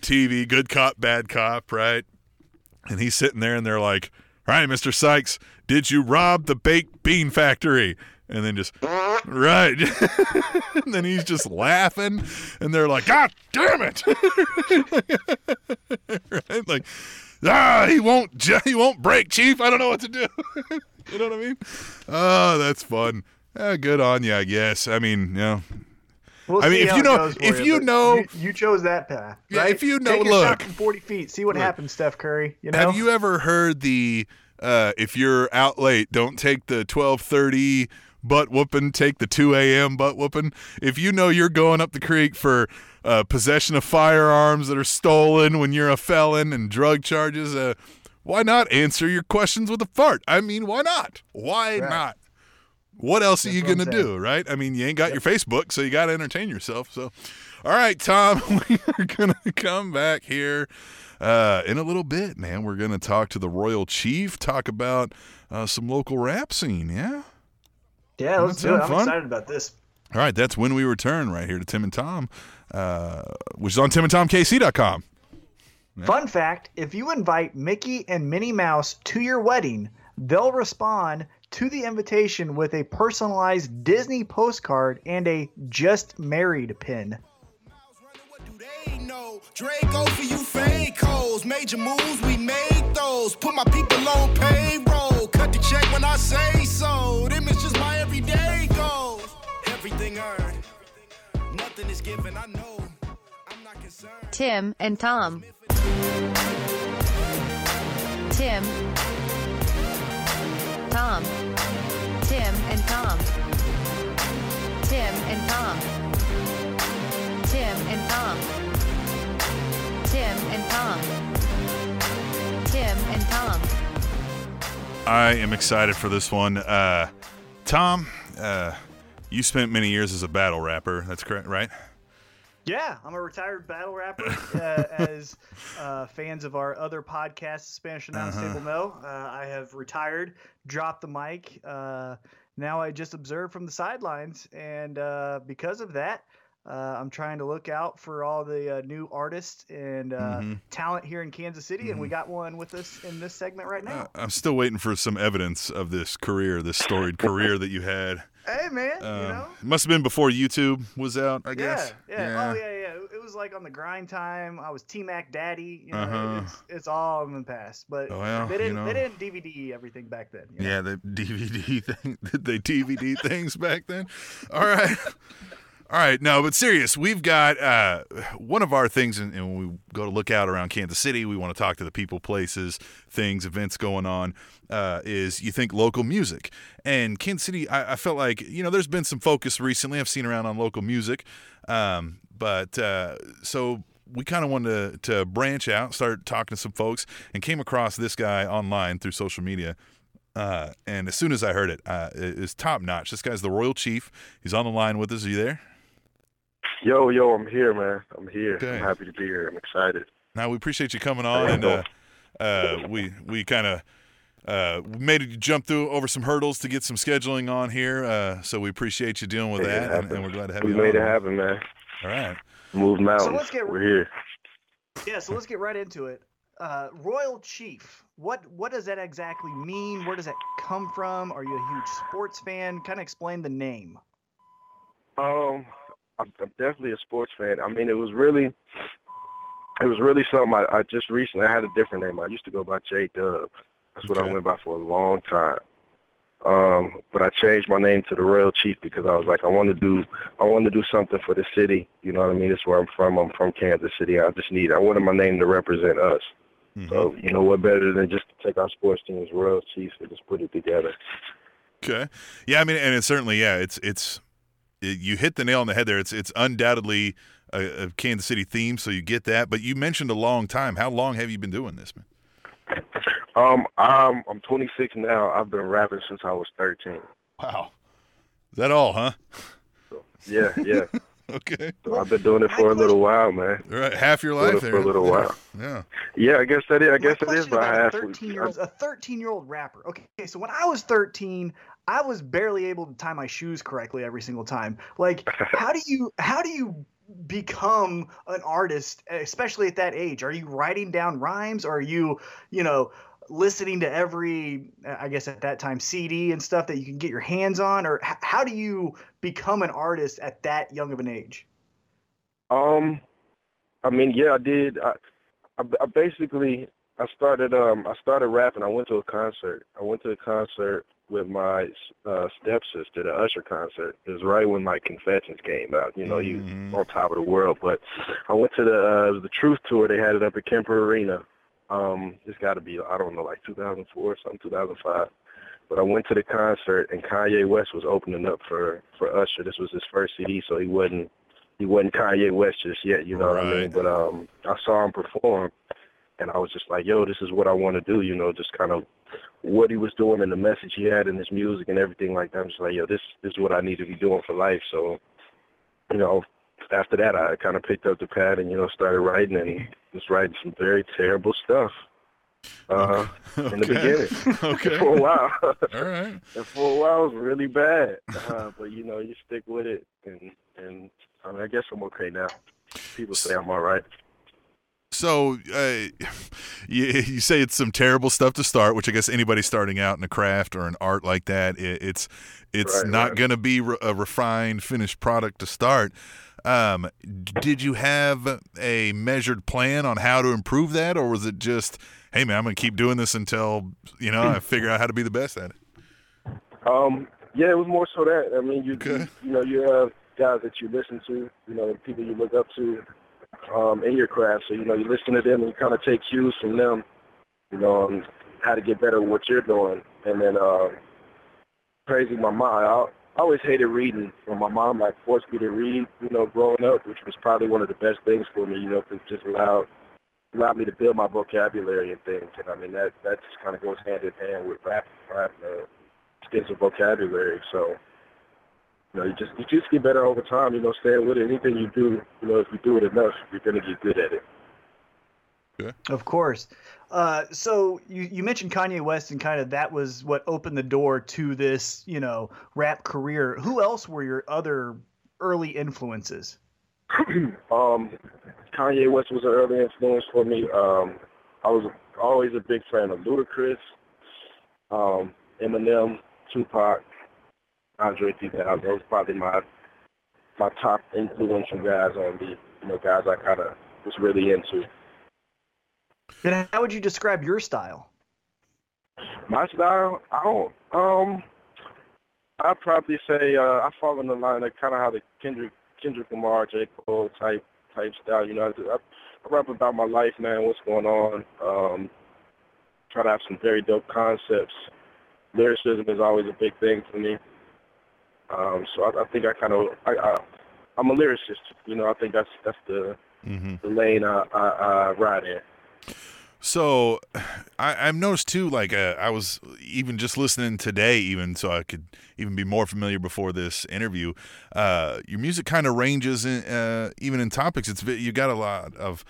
TV good cop bad cop right, and he's sitting there and they're like, "All right, Mister Sykes, did you rob the baked bean factory?" And then just right, and then he's just laughing, and they're like, "God damn it!" right? Like ah, he won't, he won't break, Chief. I don't know what to do. you know what I mean? Oh, that's fun. Eh, good on you, I guess. I mean, you know, We'll I mean, if you know- if you but know- you, you chose that path. Yeah, if you know- Take a shot look. from 40 feet, see what Look. happens, Steph Curry. You know, have you ever heard the uh, if you're out late, don't take the 12:30 butt whooping, take the 2 a.m. butt whooping. If you know you're going up the creek for uh, possession of firearms that are stolen when you're a felon and drug charges, uh, why not answer your questions with a fart? I mean, why not? Why Right. not? What else are you gonna do, right? I mean, you ain't got your Facebook, so you got to entertain yourself. So, all right, Tom, we are gonna come back here uh, in a little bit, man. We're gonna talk to the Royal Chief, talk about uh, some local rap scene. Yeah. yeah, let's do it. I'm fun? excited about this. All right, that's when we return right here to Tim and Tom, uh, which is on timandtomkc.com. Fun fact if you invite Mickey and Minnie Mouse to your wedding, they'll respond to the invitation with a personalized Disney postcard and a just married pin. What do they know? Draco oh, for you fake hoes. Major moves, we made those. Put my people on payroll. Cut the check when I say so. Them is just my everyday goals. Everything earned. Nothing is given, I know. I'm not concerned. Tim and Tom. Tim. Tom. Tim and Tom. Tim and Tom. Tim and Tom. Tim and Tom. Tim and Tom. I am excited for this one. Uh, Tom, uh, you spent many years as a battle rapper. That's correct, right? Yeah, I'm a retired battle rapper. Uh, as uh, fans of our other podcast, Spanish and Uh-huh. Know, uh, I have retired, dropped the mic. Uh, now I just observe from the sidelines, and uh, because of that, uh, I'm trying to look out for all the uh, new artists and uh, Mm-hmm. talent here in Kansas City, and we got one with us in this segment right now. Uh, I'm still waiting for some evidence of this career, this storied career that you had. hey, man, you Um, know. It must have been before YouTube was out, I Yeah, guess. yeah, Oh, yeah, yeah. It was like on the grind time. I was T Mac Daddy. You know, Uh-huh. it's, it's all in the past. But Well, they didn't know. they didn't DVD everything back then. you know? Yeah, the DVD thing. Did they DVD things back then? All right. All right. No, but serious, we've got uh, one of our things, and, when we go to look out around Kansas City, we want to talk to the people, places, things, events going on. Uh, is you think local music and Kansas City? I, I felt like you know there's been some focus recently. I've seen around on local music, um, but uh, so we kind of wanted to, to branch out, start talking to some folks, and came across this guy online through social media. Uh, and as soon as I heard it, uh, it is top notch. This guy's the Royal Chief. He's on the line with us. Are you there? Yo, yo, I'm here, man. I'm here. Okay. I'm happy to be here. I'm excited. Now we appreciate you coming on, and uh, uh, we we kind of uh, made you jump through over some hurdles to get some scheduling on here. Uh, so we appreciate you dealing with Made that, and, and we're glad to have you. we you made on. it happen, man. All right. Move mountains. let's get- We're here. Yeah. So let's get right into it. Uh, Royal Chief. What what does that exactly mean? Where does that come from? Are you a huge sports fan? Kind of explain the name. Um, I'm, I'm definitely a sports fan. I mean, it was really, it was really something. I, I just recently I had a different name. I used to go by J Dub. That's what Okay. I went by for a long time. Um, but I changed my name to the Royal Chief because I was like, I want to do, I want to do something for the city. You know what I mean? It's where I'm from. I'm from Kansas City. I just need, I wanted my name to represent us. Mhm. So you know what better than just to take our sports teams, Royal Chiefs, and just put it together. Okay. Yeah, I mean, and it's certainly yeah, it's it's it, you hit the nail on the head there. It's it's undoubtedly a, a Kansas City theme, so you get that. But you mentioned a long time. How long have you been doing this, man? Um, I'm I'm 26 now. I've been rapping since I was 13. Wow. Is that all, huh? Yeah, yeah. Okay. So I've been doing it for a little while, man. All right. Half your Doing life it there. for a little Yeah. while. Yeah. Yeah, I guess that is. I My guess it is question about about half. a 13 year old a 13 year old rapper. Okay, so when I was 13, I was barely able to tie my shoes correctly every single time. Like, how do you how do you become an artist, especially at that age? Are you writing down rhymes? Or are you, you know, listening to every, I guess at that time, CD and stuff that you can get your hands on? Or h- how do you become an artist at that young of an age? Um, I mean, yeah, I did. I, I, I basically, I started um I started rapping. I went to a concert. I went to a concert with my uh stepsister, the Usher concert. It was right when like Confessions came out. You know, Mhm. he was on top of the world. But I went to the uh, the Truth tour. They had it up at Kemper Arena. Um, it's got to be I don't know like 2004 or something, 2005. But I went to the concert and Kanye West was opening up for for Usher. This was his first CD, so he wasn't he wasn't Kanye West just yet. You know what I mean? But um, I saw him perform and I was just like, yo, this is what I want to do, you know, just kind of what he was doing and the message he had in his music and everything like that. I'm just like, yo, this, this is what I need to be doing for life. So, you know, after that, I kind of picked up the pad and, you know, started writing and was writing some very terrible stuff uh, in the beginning Okay. for a while. All right. and for a while, it was really bad. Uh, but, you know, you stick with it. And, and I mean, I guess I'm okay now. People say I'm all right. So uh, you, you say it's some terrible stuff to start, which I guess anybody starting out in a craft or an art like that, it, it's it's Right, not right. going to be re- a refined finished product to start. Um, did you have a measured plan on how to improve that, or was it just, hey man, I'm going to keep doing this until you know I figure out how to be the best at it? Um, yeah, it was more so that. I mean, you Okay. you know you have guys that you listen to, you know, people you look up to um, in your craft. So you know you listen to them and you kind of take cues from them, you know, on how to get better at what you're doing. And then uh, crazy, my mom. I always hated reading. When my mom like forced me to read, you know, growing up, which was probably one of the best things for me, you know, 'cause it just allowed allowed me to build my vocabulary and things. And I mean that that just kind of goes hand in hand with rap, rap, uh, extensive vocabulary. So, you know, you just you just get better over time. You know, staying with it. Anything you do, you know, if you do it enough, you're gonna get good at it. Of course. Uh, so you, you mentioned Kanye West and kind of that was what opened the door to this, you know, rap career. Who else were your other early influences? um, Kanye West was an early influence for me. Um, I was always a big fan of Ludacris, um, Eminem, Tupac, Andre 3000. Those probably my my top influential guys on me. You know, guys I kind of was really into. And how would you describe your style? My style, I don't. Um, I'd probably say uh, I fall in the line of kind of how the Kendrick Kendrick Lamar, J Cole type type style. You know, I, I, I rap about my life, man. What's going on? Um, try to have some very dope concepts. Lyricism is always a big thing for me. Um, so I, I think I kind of I, I I'm a lyricist. You know, I think that's that's the Mm-hmm. the lane I, I, I ride in. So, I, I've noticed too. Like, uh, I was even just listening today, even so I could even be more familiar before this interview. Uh, your music kind of ranges, in, uh, even in topics. It's you got a lot of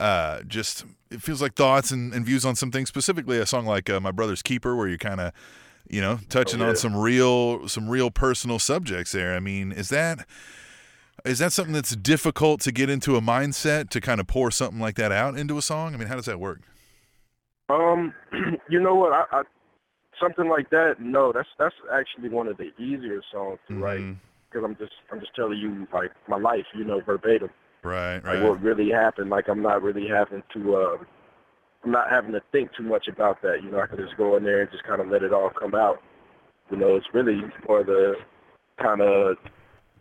uh, just it feels like thoughts and, and views on some things. Specifically, a song like uh, "My Brother's Keeper," where you're kind of you know touching Oh, on some real some real personal subjects. There, I mean, is that is that something that's difficult to get into a mindset to kind of pour something like that out into a song? I mean, how does that work? Um, you know what? I, I something like that. No, that's that's actually one of the easier songs to write Mhm. because I'm just I'm just telling you like my life, you know, verbatim, Right, like right. what really happened. Like I'm not really having to. Uh, I'm not having to think too much about that. You know, I can just go in there and just kind of let it all come out. You know, it's really more the kind of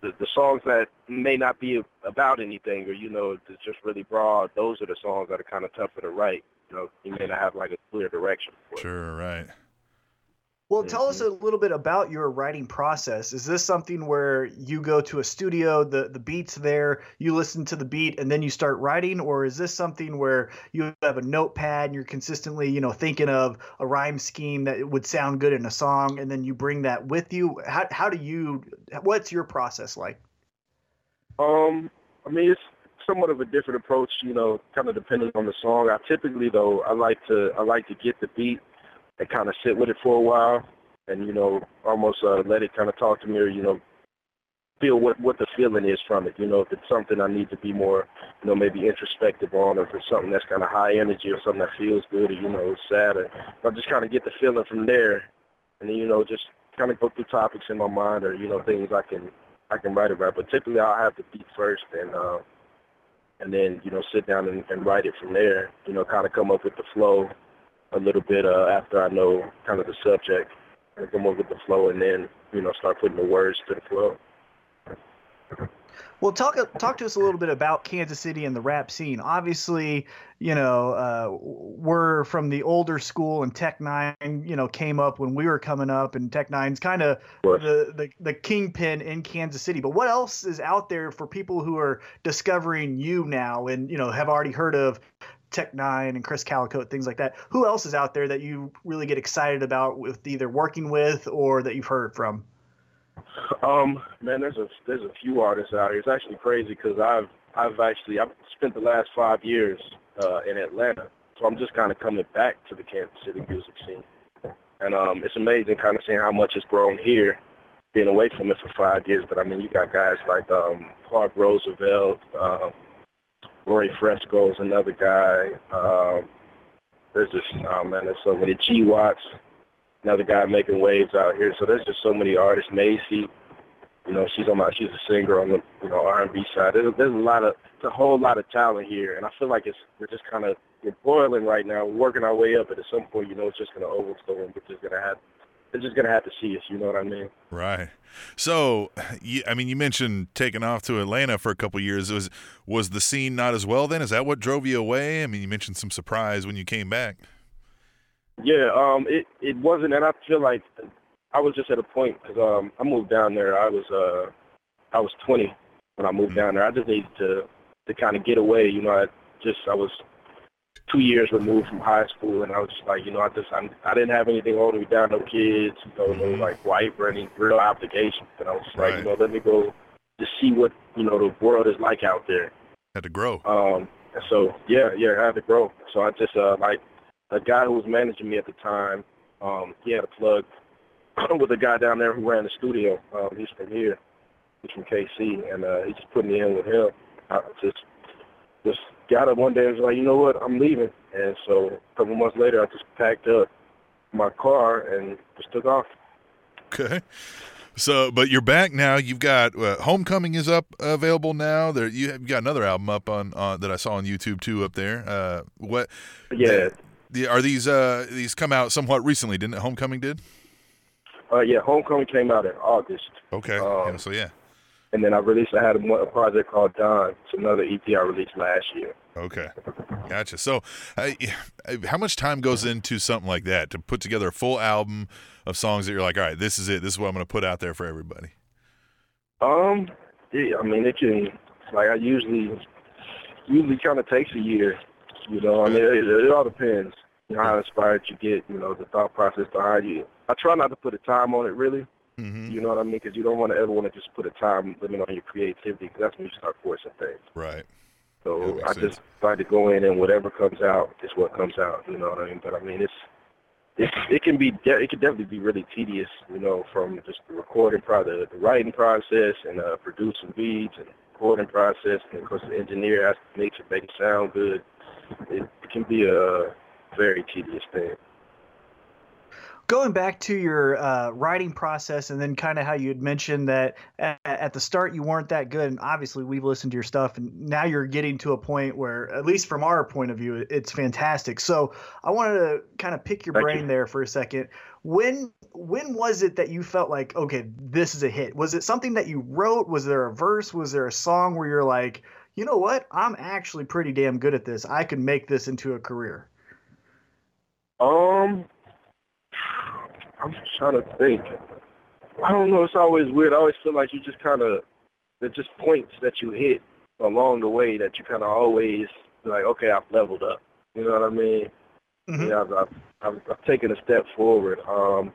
the, the songs that may not be about anything or you know it's just really broad. Those are the songs that are kind of tougher to write. You know, you may not have like a clear direction. Sure, right. Well, tell us a little bit about your writing process. Is this something where you go to a studio, the the beat's there, you listen to the beat, and then you start writing, or is this something where you have a notepad and you're consistently, you know, thinking of a rhyme scheme that would sound good in a song, and then you bring that with you? How how do you? What's your process like? Um, I mean, it's somewhat of a different approach, you know, kind of depending on the song. I typically, though, I like to I like to get the beat and kind of sit with it for a while, and you know, almost uh, let it kind of talk to me, or you know, feel what what the feeling is from it. You know, if it's something I need to be more, you know, maybe introspective on, or if it's something that's kind of high energy, or something that feels good, or you know, sad, or I just kind of get the feeling from there, and then you know, just kind of go through topics in my mind, or you know, things I can I can write about. But typically, I'll have the beat first, and uh, and then you know sit down and, and write it from there. You know, kind of come up with the flow a little bit uh, after I know kind of the subject, and come up with the flow, and then you know start putting the words to the flow. Well, talk talk to us a little bit about Kansas City and the rap scene. Obviously, you know, uh, we're from the older school, and Tech N9ne, you know, came up when we were coming up, and Tech N9ne's kind of the, the the kingpin in Kansas City. But what else is out there for people who are discovering you now, and you know, have already heard of Tech N9ne and Krizz Kaliko, things like that? Who else is out there that you really get excited about with either working with or that you've heard from? Um, man, there's a there's a few artists out here. It's actually crazy because I've I've actually I've spent the last five years uh, in Atlanta, so I'm just kind of coming back to the Kansas City music scene, and um, it's amazing kind of seeing how much it's grown here, being away from it for five years. But I mean, you got guys like um, Clark Roosevelt, um, Roy Fresco is another guy. Um, there's just oh man, there's so many G Watts another guy making waves out here. So there's just so many artists. Macy, you know, she's on my she's a singer on the you know R&B side. There's, there's a lot of it's a whole lot of talent here, and I feel like it's we're just kind of we're boiling right now. We're working our way up, but at some point, you know, it's just going to overflow, and we're just going to have they're just gonna have to see us. You know what I mean? Right. So, you, I mean, you mentioned taking off to Atlanta for a couple years. Was was the scene not as well then? Is that what drove you away? I mean, you mentioned some surprise when you came back. Yeah, um, it it wasn't, and I feel like I was just at a point because um, I moved down there. I was uh, I was 20 when I moved mm-hmm. down there. I just needed to to kind of get away. You know, I just I was two years removed from high school, and I was just like, you know, I just I, I didn't have anything holding me down, no kids, you know, mm-hmm. no like wife or any real obligations. And I was just right. like, you know, let me go to see what you know the world is like out there. Had to grow. Um, so yeah, yeah, I had to grow. So I just uh, like a guy who was managing me at the time, um, he had a plug with a guy down there who ran the studio. Um, he's from here. He's from KC, and uh, he just put me in with him. I just just got up one day and was like, you know what, I'm leaving. And so a couple months later, I just packed up my car and just took off. Okay. So, but you're back now. You've got uh, Homecoming is up available now. There, you have got another album up on uh, that I saw on YouTube too up there. Uh, what? Yeah. The, are these uh these come out somewhat recently? Didn't it? Homecoming did. Uh, yeah, Homecoming came out in August. Okay. Um, yeah, so yeah. And then I released. I had a, a project called Don. It's another EP I released last year. Okay, gotcha. So, uh, how much time goes into something like that to put together a full album of songs that you're like, all right, this is it. This is what I'm going to put out there for everybody. Um, yeah, I mean, it can like I usually usually kind of takes a year. You know, I mean, it, it all depends you know, how inspired you get, you know, the thought process behind you. I try not to put a time on it, really. Mm-hmm. You know what I mean? Because you don't want to ever want to just put a time limit on your creativity, because that's when you start forcing things. Right. So I sense. just try to go in and whatever comes out is what comes out. You know what I mean? But I mean, it's it, it can be it can definitely be really tedious. You know, from just the recording process, the writing process, and uh, producing beats and recording process, and of course the engineer has to make it make it sound good. It, it can be a very tedious thing. Going back to your uh, writing process, and then kind of how you had mentioned that at, at, the start you weren't that good, and obviously we've listened to your stuff, and now you're getting to a point where, at least from our point of view, it's fantastic. So I wanted to kind of pick your Thank brain you. there for a second. When when was it that you felt like, okay, this is a hit? Was it something that you wrote? Was there a verse? Was there a song where you're like, you know what, I'm actually pretty damn good at this. I can make this into a career. Um, I'm just trying to think. I don't know. It's always weird. I always feel like you just kind of there's just points that you hit along the way that you kind of always like, okay, I've leveled up. You know what I mean? Mm-hmm. Yeah, I've, I've, I've, I've taken a step forward. Um,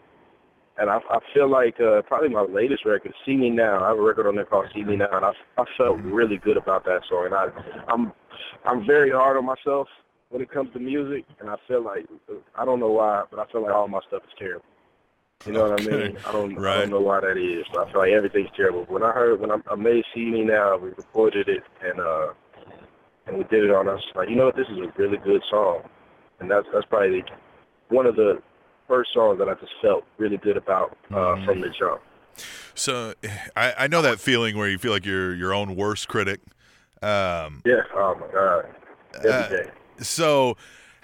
and I, I feel like uh, probably my latest record, "See Me Now." I have a record on there called "See Me Now," and I, I felt really good about that song. And I, I'm, I'm very hard on myself when it comes to music, and I feel like I don't know why, but I feel like all my stuff is terrible. You know okay. what I mean? I don't right. I don't know why that is, but I feel like everything's terrible. When I heard when I, I made "See Me Now," we recorded it and uh and we did it on us. Like you know what, this is a really good song, and that's that's probably one of the first songs that I just felt really good about uh, mm. from the jump. So I, I know that feeling where you feel like you're your own worst critic Um, Yeah. Oh my God. Every Uh, day. so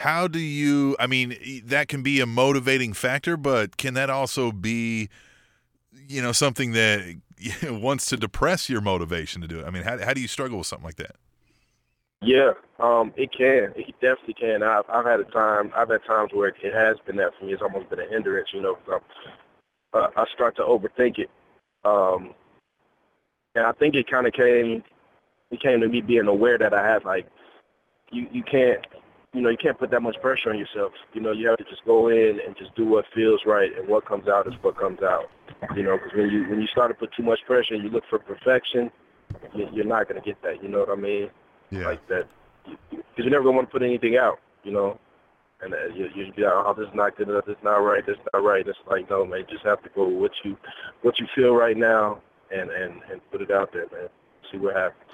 how do you i mean that can be a motivating factor but can that also be you know something that wants to depress your motivation to do it i mean how, how do you struggle with something like that Yeah, um, it can. It definitely can. I've I've had a time. I've had times where it has been that for me. It's almost been a hindrance, you know. 'cause uh, I start to overthink it, um, and I think it kind of came. It came to me being aware that I have like, you you can't, you know, you can't put that much pressure on yourself. You know, you have to just go in and just do what feels right, and what comes out is what comes out. You know, because when you when you start to put too much pressure and you look for perfection, you, you're not gonna get that. You know what I mean? yeah like that because you're never gonna want to put anything out, you know. And uh, you you be like, oh, this is not good enough, this is not right, this is not right. It's like, no, man, you just have to go with what you what you feel right now, and and and put it out there, man. See what happens.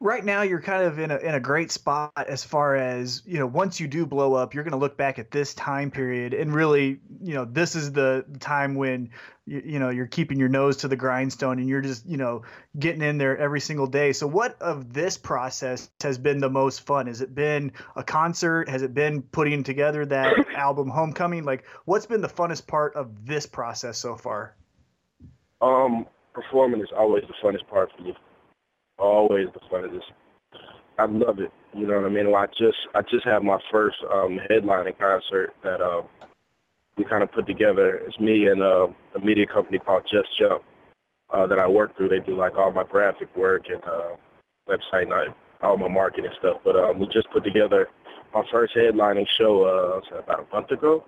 Right now you're kind of in a in a great spot as far as you know once you do blow up you're going to look back at this time period and really you know this is the time when you, you know you're keeping your nose to the grindstone and you're just you know getting in there every single day. So what of this process has been the most fun? Has it been a concert? Has it been putting together that album homecoming? Like what's been the funnest part of this process so far? Um, performing is always the funnest part for me. Always the funnest. I love it. You know what I mean? Well, I just I just had my first um, headlining concert that um, we kind of put together. It's me and uh, a media company called Just Jump uh, that I work through. They do like all my graphic work and uh, website and all my marketing stuff. But um, we just put together my first headlining show uh, about a month ago.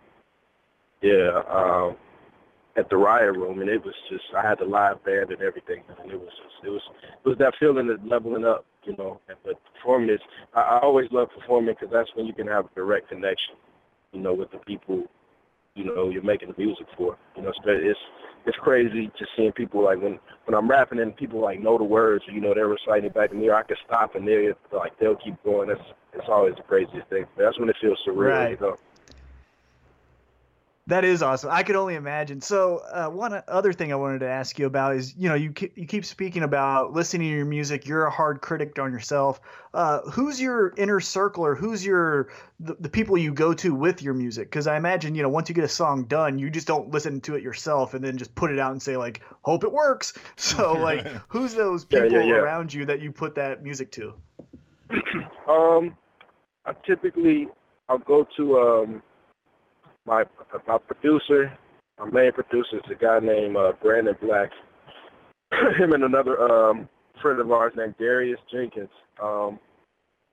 Yeah. Um, at the Riot Room, and it was just I had the live band and everything, and it was just it was it was that feeling of leveling up, you know. But performing is I, I always love performing because that's when you can have a direct connection, you know, with the people, you know, you're making the music for. You know, it's it's it's crazy just seeing people like when when I'm rapping and people like know the words, you know, they're reciting it back in there. I can stop and they like they'll keep going. That's it's always the craziest thing. That's when it feels surreal, Right. you know. That is awesome. I could only imagine. So, uh, one other thing I wanted to ask you about is, you know, you ke- you keep speaking about listening to your music. You're a hard critic on yourself. Uh, who's your inner circle, or who's your the, the people you go to with your music? Because I imagine, you know, once you get a song done, you just don't listen to it yourself and then just put it out and say like, "Hope it works." So, like, who's those Yeah, people yeah, yeah. around you that you put that music to? Um, I typically I'll go to um my my producer, my main producer is a guy named uh, Brandon Black. Him and another um friend of ours named Darius Jenkins. Um,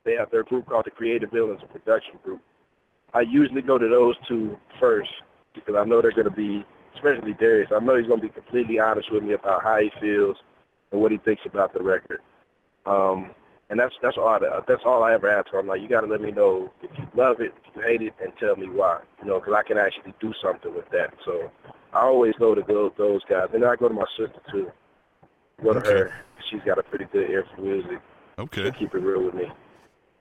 they have their group called the Creative Villains, production group. I usually go to those two first because I know they're going to be, especially Darius. I know he's going to be completely honest with me about how he feels and what he thinks about the record. Um, and that's that's all I, that's all I ever ask. I'm like, you got to let me know if you love it, if you hate it, and tell me why. You know, because I can actually do something with that. So I always go to those those guys, and then I go to my sister too. Go to Okay. her. She's got a pretty good ear for music. okay She'll keep it real with me.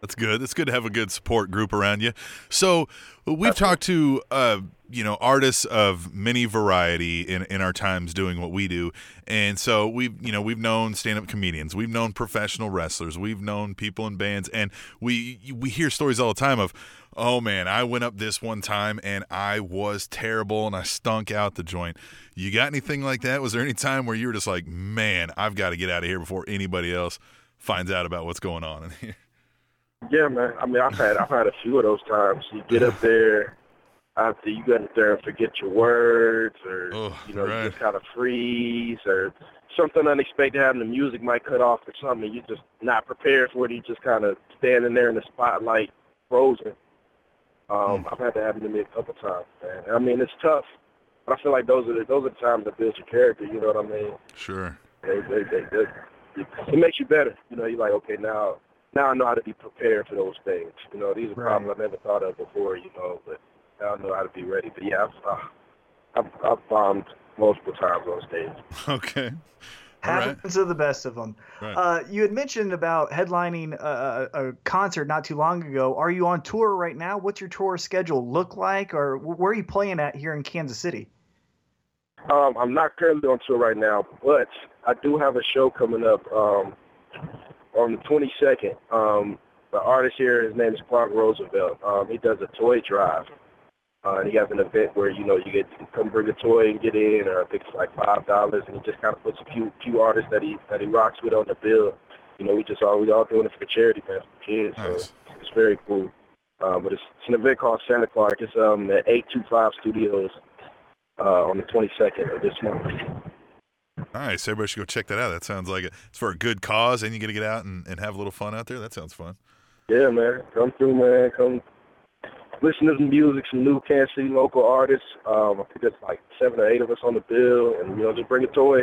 That's good. It's good to have a good support group around you. So we've talked to uh, you know artists of many variety in, in our times doing what we do, and so we've you know we've known stand up comedians, we've known professional wrestlers, we've known people in bands, and we we hear stories all the time of. Oh man, I went up this one time and I was terrible and I stunk out the joint. You got anything like that? Was there any time where you were just like, man, I've got to get out of here before anybody else finds out about what's going on in here? Yeah, man. I mean, I've had I've had a few of those times. You get up there, after you up there and forget your words, or Oh, you know, right. you just kind of freeze, or something unexpected happened. The music might cut off or something. You're just not prepared for it. You just kind of standing there in the spotlight, frozen. Um, Hmm. I've had that happen to me a couple times, man. I mean, it's tough, but I feel like those are the, those are the times that build your character. You know what I mean? Sure. They, they, they, they, it makes you better. You know, you're like, okay, now now I know how to be prepared for those things. You know, these are Right. problems I never thought of before. You know, but now I know how to be ready. But yeah, I've uh, I've, I've bombed multiple times on stage. Okay. All right. Happens to the best of them. Right. Uh, you had mentioned about headlining a, a, a concert not too long ago. Are you on tour right now? What's your tour schedule look like, or where are you playing at here in Kansas City? Um, I'm not currently on tour right now, but I do have a show coming up um, on the 22nd. Um, the artist here, his name is Clark Roosevelt. Um, he does a toy drive. Uh, he has an event where you know you get to come bring a toy and get in, or I think it's like five dollars, and he just kind of puts a few few artists that he that he rocks with on the bill. You know, we just all we all doing it for charity, man, for kids. Nice. So it's very cool. Uh, but it's, it's an event called Santa Clark. It's um at 825 Studios uh, on the 22nd of this month. Nice. Everybody should go check that out. That sounds like it. it's for a good cause, and you get to get out and, and have a little fun out there. That sounds fun. Yeah, man. Come through, man. Come listen to some music, some new Kansas City local artists. Um, I think there's like seven or eight of us on the bill, and you know, just bring a toy.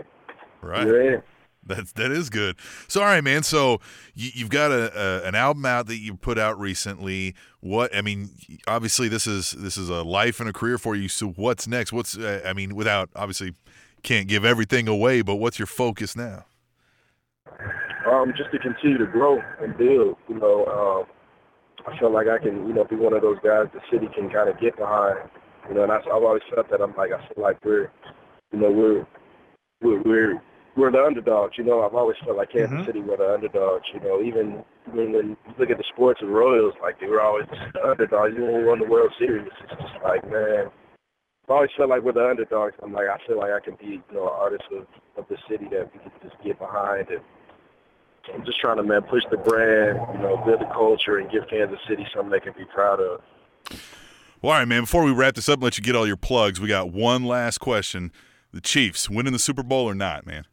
Right. You're in. That's that is good. So all right, man. So you, you've got a, a an album out that you put out recently. What I mean, obviously this is this is a life and a career for you. So what's next? What's uh, I mean, without obviously can't give everything away, but what's your focus now? Um, just to continue to grow and build. You know, um, I feel like I can, you know, be one of those guys the city can kind of get behind. You know, and I, I've always felt that. I'm like, I feel like we're, you know, we're we're we're we're the underdogs. You know, I've always felt like Kansas Mhm. City were the underdogs. You know, even when, when you look at the sports and Royals, like they were always the underdogs. Even when we won the World Series, it's just like, man, I've always felt like we're the underdogs. I'm like, I feel like I can be, you know, an artist of, of the city that we can just get behind and. I'm just trying to man push the brand, you know, build the culture, and give Kansas City something they can be proud of. Well, all right, man. Before we wrap this up and let you get all your plugs, we got one last question. The Chiefs winning the Super Bowl or not, man?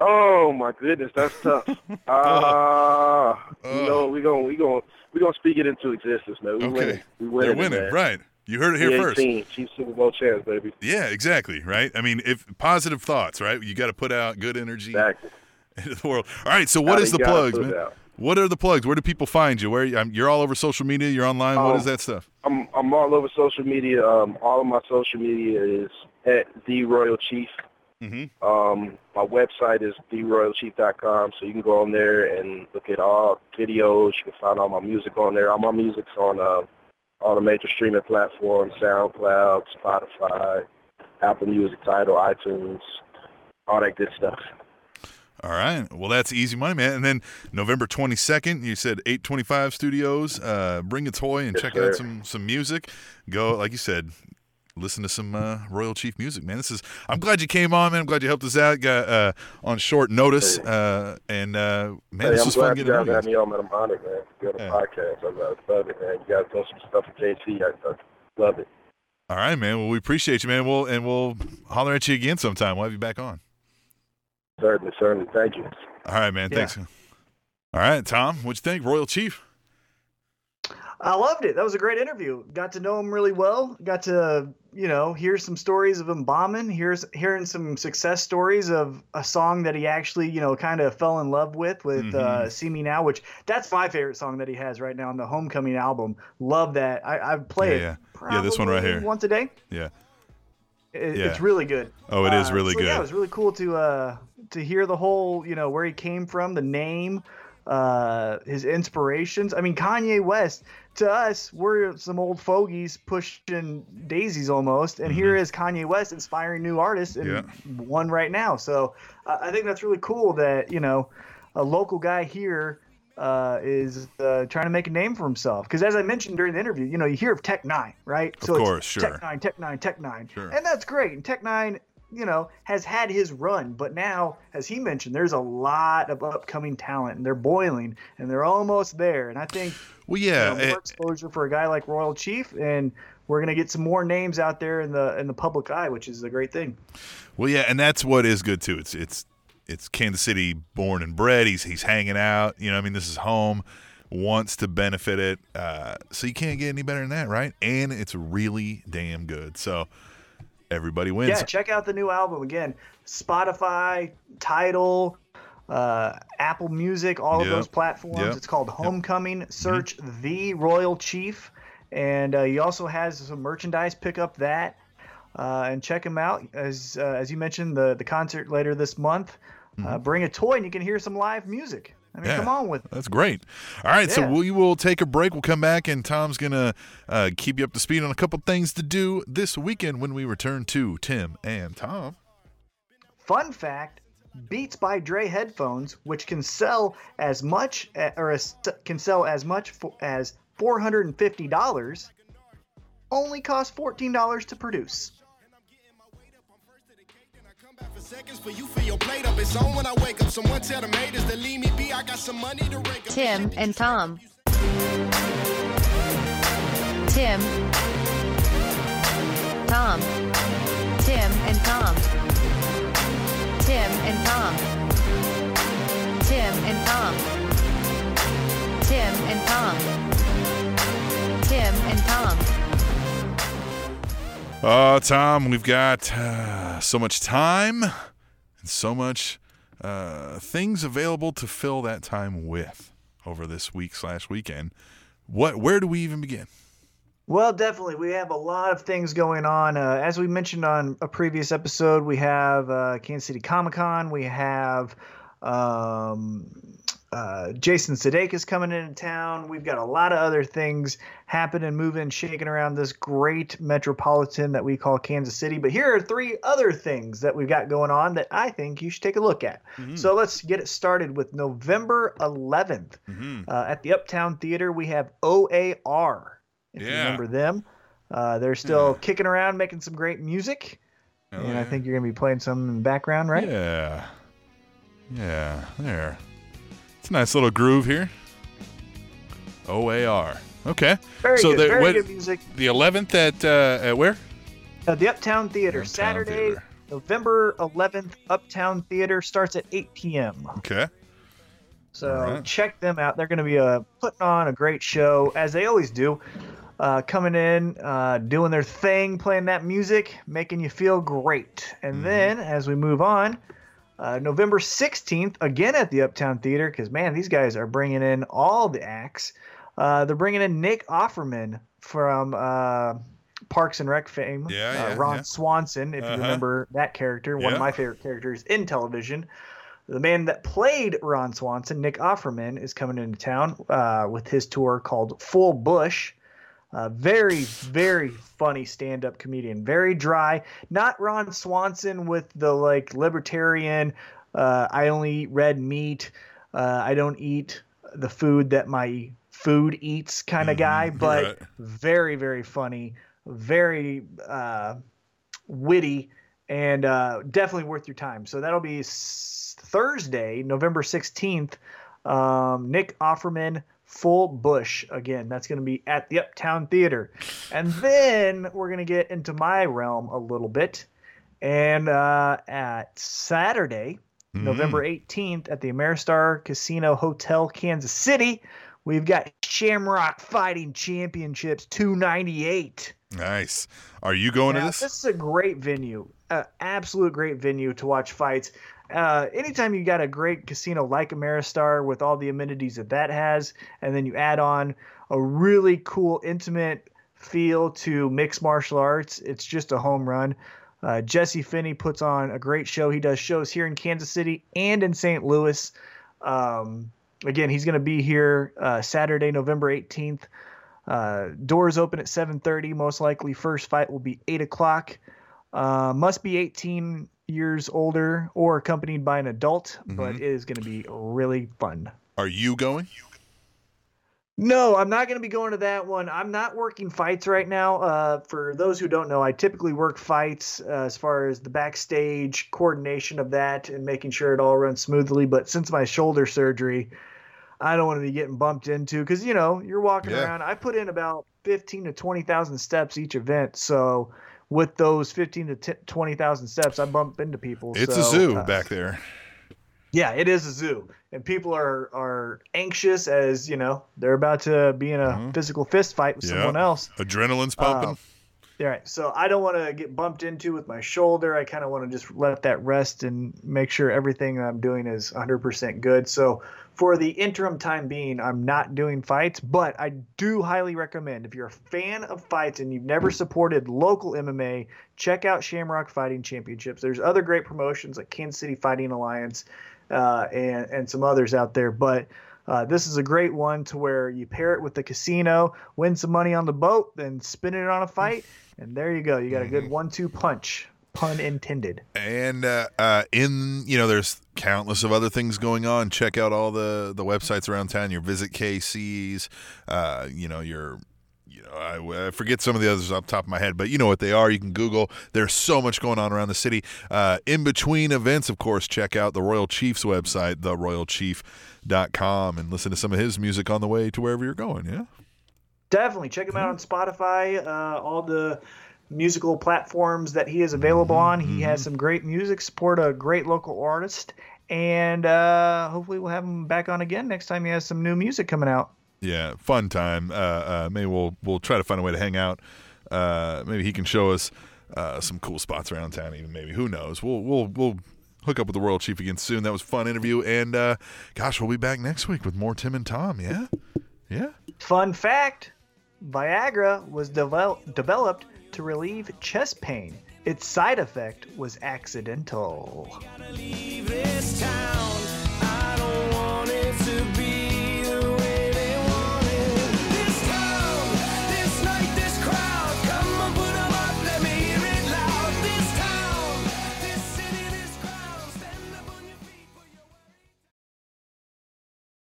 Oh my goodness, that's tough. Ah, you Ugh. know, we gonna we gonna we gonna speak it into existence, man. We Okay. winning. We They're winning, winning, man. right? You heard it here first. Chiefs Super Bowl champs, baby. Yeah, exactly. Right. I mean, if positive thoughts, right? You got to put out good energy Exactly. into the world. All right. So, what Gotta- the plugs, man? out. What are the plugs? Where do people find you? Where um, you're all over social media? You're online. what Um, is that stuff? I'm I'm all over social media. Um, all of my social media is at the Royal Chief. Mm-hmm. Um, my website is theroyalchief.com, so you can go on there and look at all videos. You can find all my music on there. All my music's on uh, all the major streaming platforms: SoundCloud, Spotify, Apple Music, Tidal, iTunes, all that good stuff. All right. Well, that's easy money, man. And then November 22nd, you said 825 Studios. Uh, bring a toy and Yes, check sir. out some some music. Go, like you said, listen to some uh, Royal Chief music, man. This is. I'm glad you came on, man. I'm glad you helped us out. Got uh, on short notice, uh, and uh, man, hey, this I'm was fun you getting to guys you. had me on, man. I'm honored, man. to Be on the Yeah. podcast. I love, it, man. You guys doing some stuff for JC. I, I love it. All right, man. Well, we appreciate you, man. We'll and we'll holler at you again sometime. We'll have you back on. Certainly, certainly. Thank you. All right, man. Yeah. Thanks. All right, Tom. What'd you think, Royal Chief? I loved it. That was a great interview. Got to know him really well. Got to, you know, hear some stories of him bombing. Here's hearing some success stories of a song that he actually, you know, kind of fell in love with with uh, "See Me Now," which that's my favorite song that he has right now on the Homecoming album. Love that. I, I play Yeah, it. yeah. Yeah, this one right here. Once a day. Yeah. It, Yeah. It's really good. Oh, it is Uh, really so, good. Yeah, it was really cool to uh to hear the whole, you know, where he came from, the name, uh his inspirations. I mean, Kanye West to us, we're some old fogies pushing daisies almost, and here is Kanye West inspiring new artists and Mm-hmm. Yeah. one right now. So uh, I think that's really cool that you know a local guy here uh, is uh, trying to make a name for himself. Because as I mentioned during the interview, you know, you hear of Tech N9ne, right? Of so it's course, sure. Tech N9ne, Tech N9ne, Tech N9ne, Sure. and that's great. And Tech N9ne, you know, has had his run, but now, as he mentioned, there's a lot of upcoming talent, and they're boiling, and they're almost there. And I think Well, you yeah. know, eh, more exposure for a guy like Royal Chief, and we're gonna get some more names out there in the in the public eye, which is a great thing. Well, yeah, and that's what is good too. It's it's it's Kansas City born and bred. He's he's hanging out. You know, I mean, this is home. Wants to benefit it. Uh, so you can't get any better than that, right? And it's really damn good. So everybody wins. Yeah, check out the new album again. Spotify, Tidal, uh, Apple Music, all of those platforms. Yep. It's called Homecoming. Search the Royal Chief, and uh, he also has some merchandise. Pick up that uh, and check him out. As uh, as you mentioned, the the concert later this month. Uh, bring a toy and you can hear some live music. I mean, Mm-hmm. Yeah. come on with it. That's great. All right, so we will take a break. We'll come back, and Tom's gonna uh, keep you up to speed on a couple things to do this weekend when we return to Tim and Tom. Fun fact: Beats by Dre headphones, which can sell as much or as, can sell as much for, as four hundred and fifty dollars, only cost fourteen dollars to produce. For seconds for you fill your plate up. It's on when I wake up. Someone tell the haters to leave me be. I got some money to rake up. Tim and Tom. Tim. Tom. Tim and Tom. Tim and Tom. Tim and Tom. Tim and Tom. Tim and Tom. Oh, Tom, we've got uh, so much time and so much uh, things available to fill that time with over this week slash weekend. What? Where do we even begin? Well, definitely. We have a lot of things going on. Uh, as we mentioned on a previous episode, we have uh, Kansas City Comic Con. We have um, uh, Jason Sudeikis coming into town. We've got a lot of other things happening, moving, shaking around this great metropolitan that we call Kansas City. But here are three other things that we've got going on that I think you should take a look at. So let's get it started with November 11th Mm-hmm. uh, at the Uptown Theater. We have OAR. If you remember them, uh, they're still kicking around, making some great music. and I think you're going to be playing some in the background, right? Yeah. Yeah. There. It's a nice little groove here. OAR. Okay. Very so good. the, very what- good music. the 11th at uh, at where? Uh, the Uptown Theater, Uptown Saturday, Theater. November 11th. Uptown Theater starts at 8 p.m. Okay. So right. check them out. They're going to be uh, putting on a great show, as they always do. Uh, coming in, uh, doing their thing, playing that music, making you feel great. And Mm-hmm. then, as we move on, uh, November 16th, again at the Uptown Theater, because man, these guys are bringing in all the acts. Uh, they're bringing in Nick Offerman from uh, Parks and Rec fame, Yeah, uh, yeah, Ron yeah. Swanson, if Uh-huh. you remember that character, one of my favorite characters in television. The man that played Ron Swanson, Nick Offerman, is coming into town uh, with his tour called Full Bush. Uh, very, very funny stand-up comedian. Very dry. Not Ron Swanson with the like libertarian. Uh, I only eat red meat. Uh, I don't eat the food that my food eats kind of guy. But right. very, very funny. Very uh, witty and uh, definitely worth your time. So that'll be s- Thursday, November 16th. Um, Nick Offerman, Full Bush. Again, that's going to be at the Uptown Theater. And then we're going to get into my realm a little bit. And uh, at Saturday, November 18th, at the Ameristar Casino Hotel, Kansas City, we've got Shamrock Fighting Championships 298. Nice. Are you going to this? This is a great venue, uh, absolute great venue to watch fights. Uh, anytime you got a great casino like Ameristar with all the amenities that that has, and then you add on a really cool, intimate feel to mixed martial arts, it's just a home run. Uh, Jesse Finney puts on a great show. He does shows here in Kansas City and in St. Louis. Um, again, he's going to be here uh, Saturday, November 18th. Uh, doors open at 7:30. Most likely, first fight will be 8 o'clock. Uh, must be 18 years older or accompanied by an adult, but it is going to be really fun. Are you going? No, I'm not going to be going to that one. I'm not working fights right now. Uh, for those who don't know, I typically work fights uh, as far as the backstage coordination of that and making sure it all runs smoothly. But since my shoulder surgery, I don't want to be getting bumped into because you know you're walking Yeah. around. I put in about 15 to 20 thousand steps each event, so with those 15 to 10 20 thousand steps, I bump into people. It's so, a zoo uh, back there. yeah, it is a zoo, and people are are anxious as you know they're about to be in a physical fist fight with Mm-hmm. Yeah. someone else. Adrenaline's pumping. Um, All right, so I don't want to get bumped into with my shoulder. I kind of want to just let that rest and make sure everything I'm doing is 100% good. So for the interim time being, I'm not doing fights, but I do highly recommend if you're a fan of fights and you've never supported local MMA, check out Shamrock Fighting Championships. There's other great promotions like Kansas City Fighting Alliance uh, and and some others out there, but. Uh, this is a great one to where you pair it with the casino, win some money on the boat, then spin it on a fight, and there you go. You got a good one-two punch. Pun intended. And uh, uh, in you know, there's countless of other things going on. Check out all the the websites around town. Your visit KC's, uh, you know, your you know, I, I, forget some of the others off the top of my head, but you know what they are. You can Google. There's so much going on around the city. Uh, in between events, of course, check out the Royal Chief's website, theroyalchief.com, and listen to some of his music on the way to wherever you're going. Yeah. Definitely check him out on Spotify. Uh, all the musical platforms that he is available on. He has Mm-hmm. some great music. Support a great local artist, and uh, hopefully we'll have him back on again next time he has some new music coming out. Yeah, fun time. Uh, uh, maybe we'll we'll try to find a way to hang out. Uh, maybe he can show us uh, some cool spots around town. Even maybe who knows? We'll we'll we'll hook up with the Royal Chief again soon. That was a fun interview, and uh, gosh, we'll be back next week with more Tim and Tom. Yeah, yeah. Fun fact: Viagra was devel- developed to relieve chest pain. Its side effect was accidental.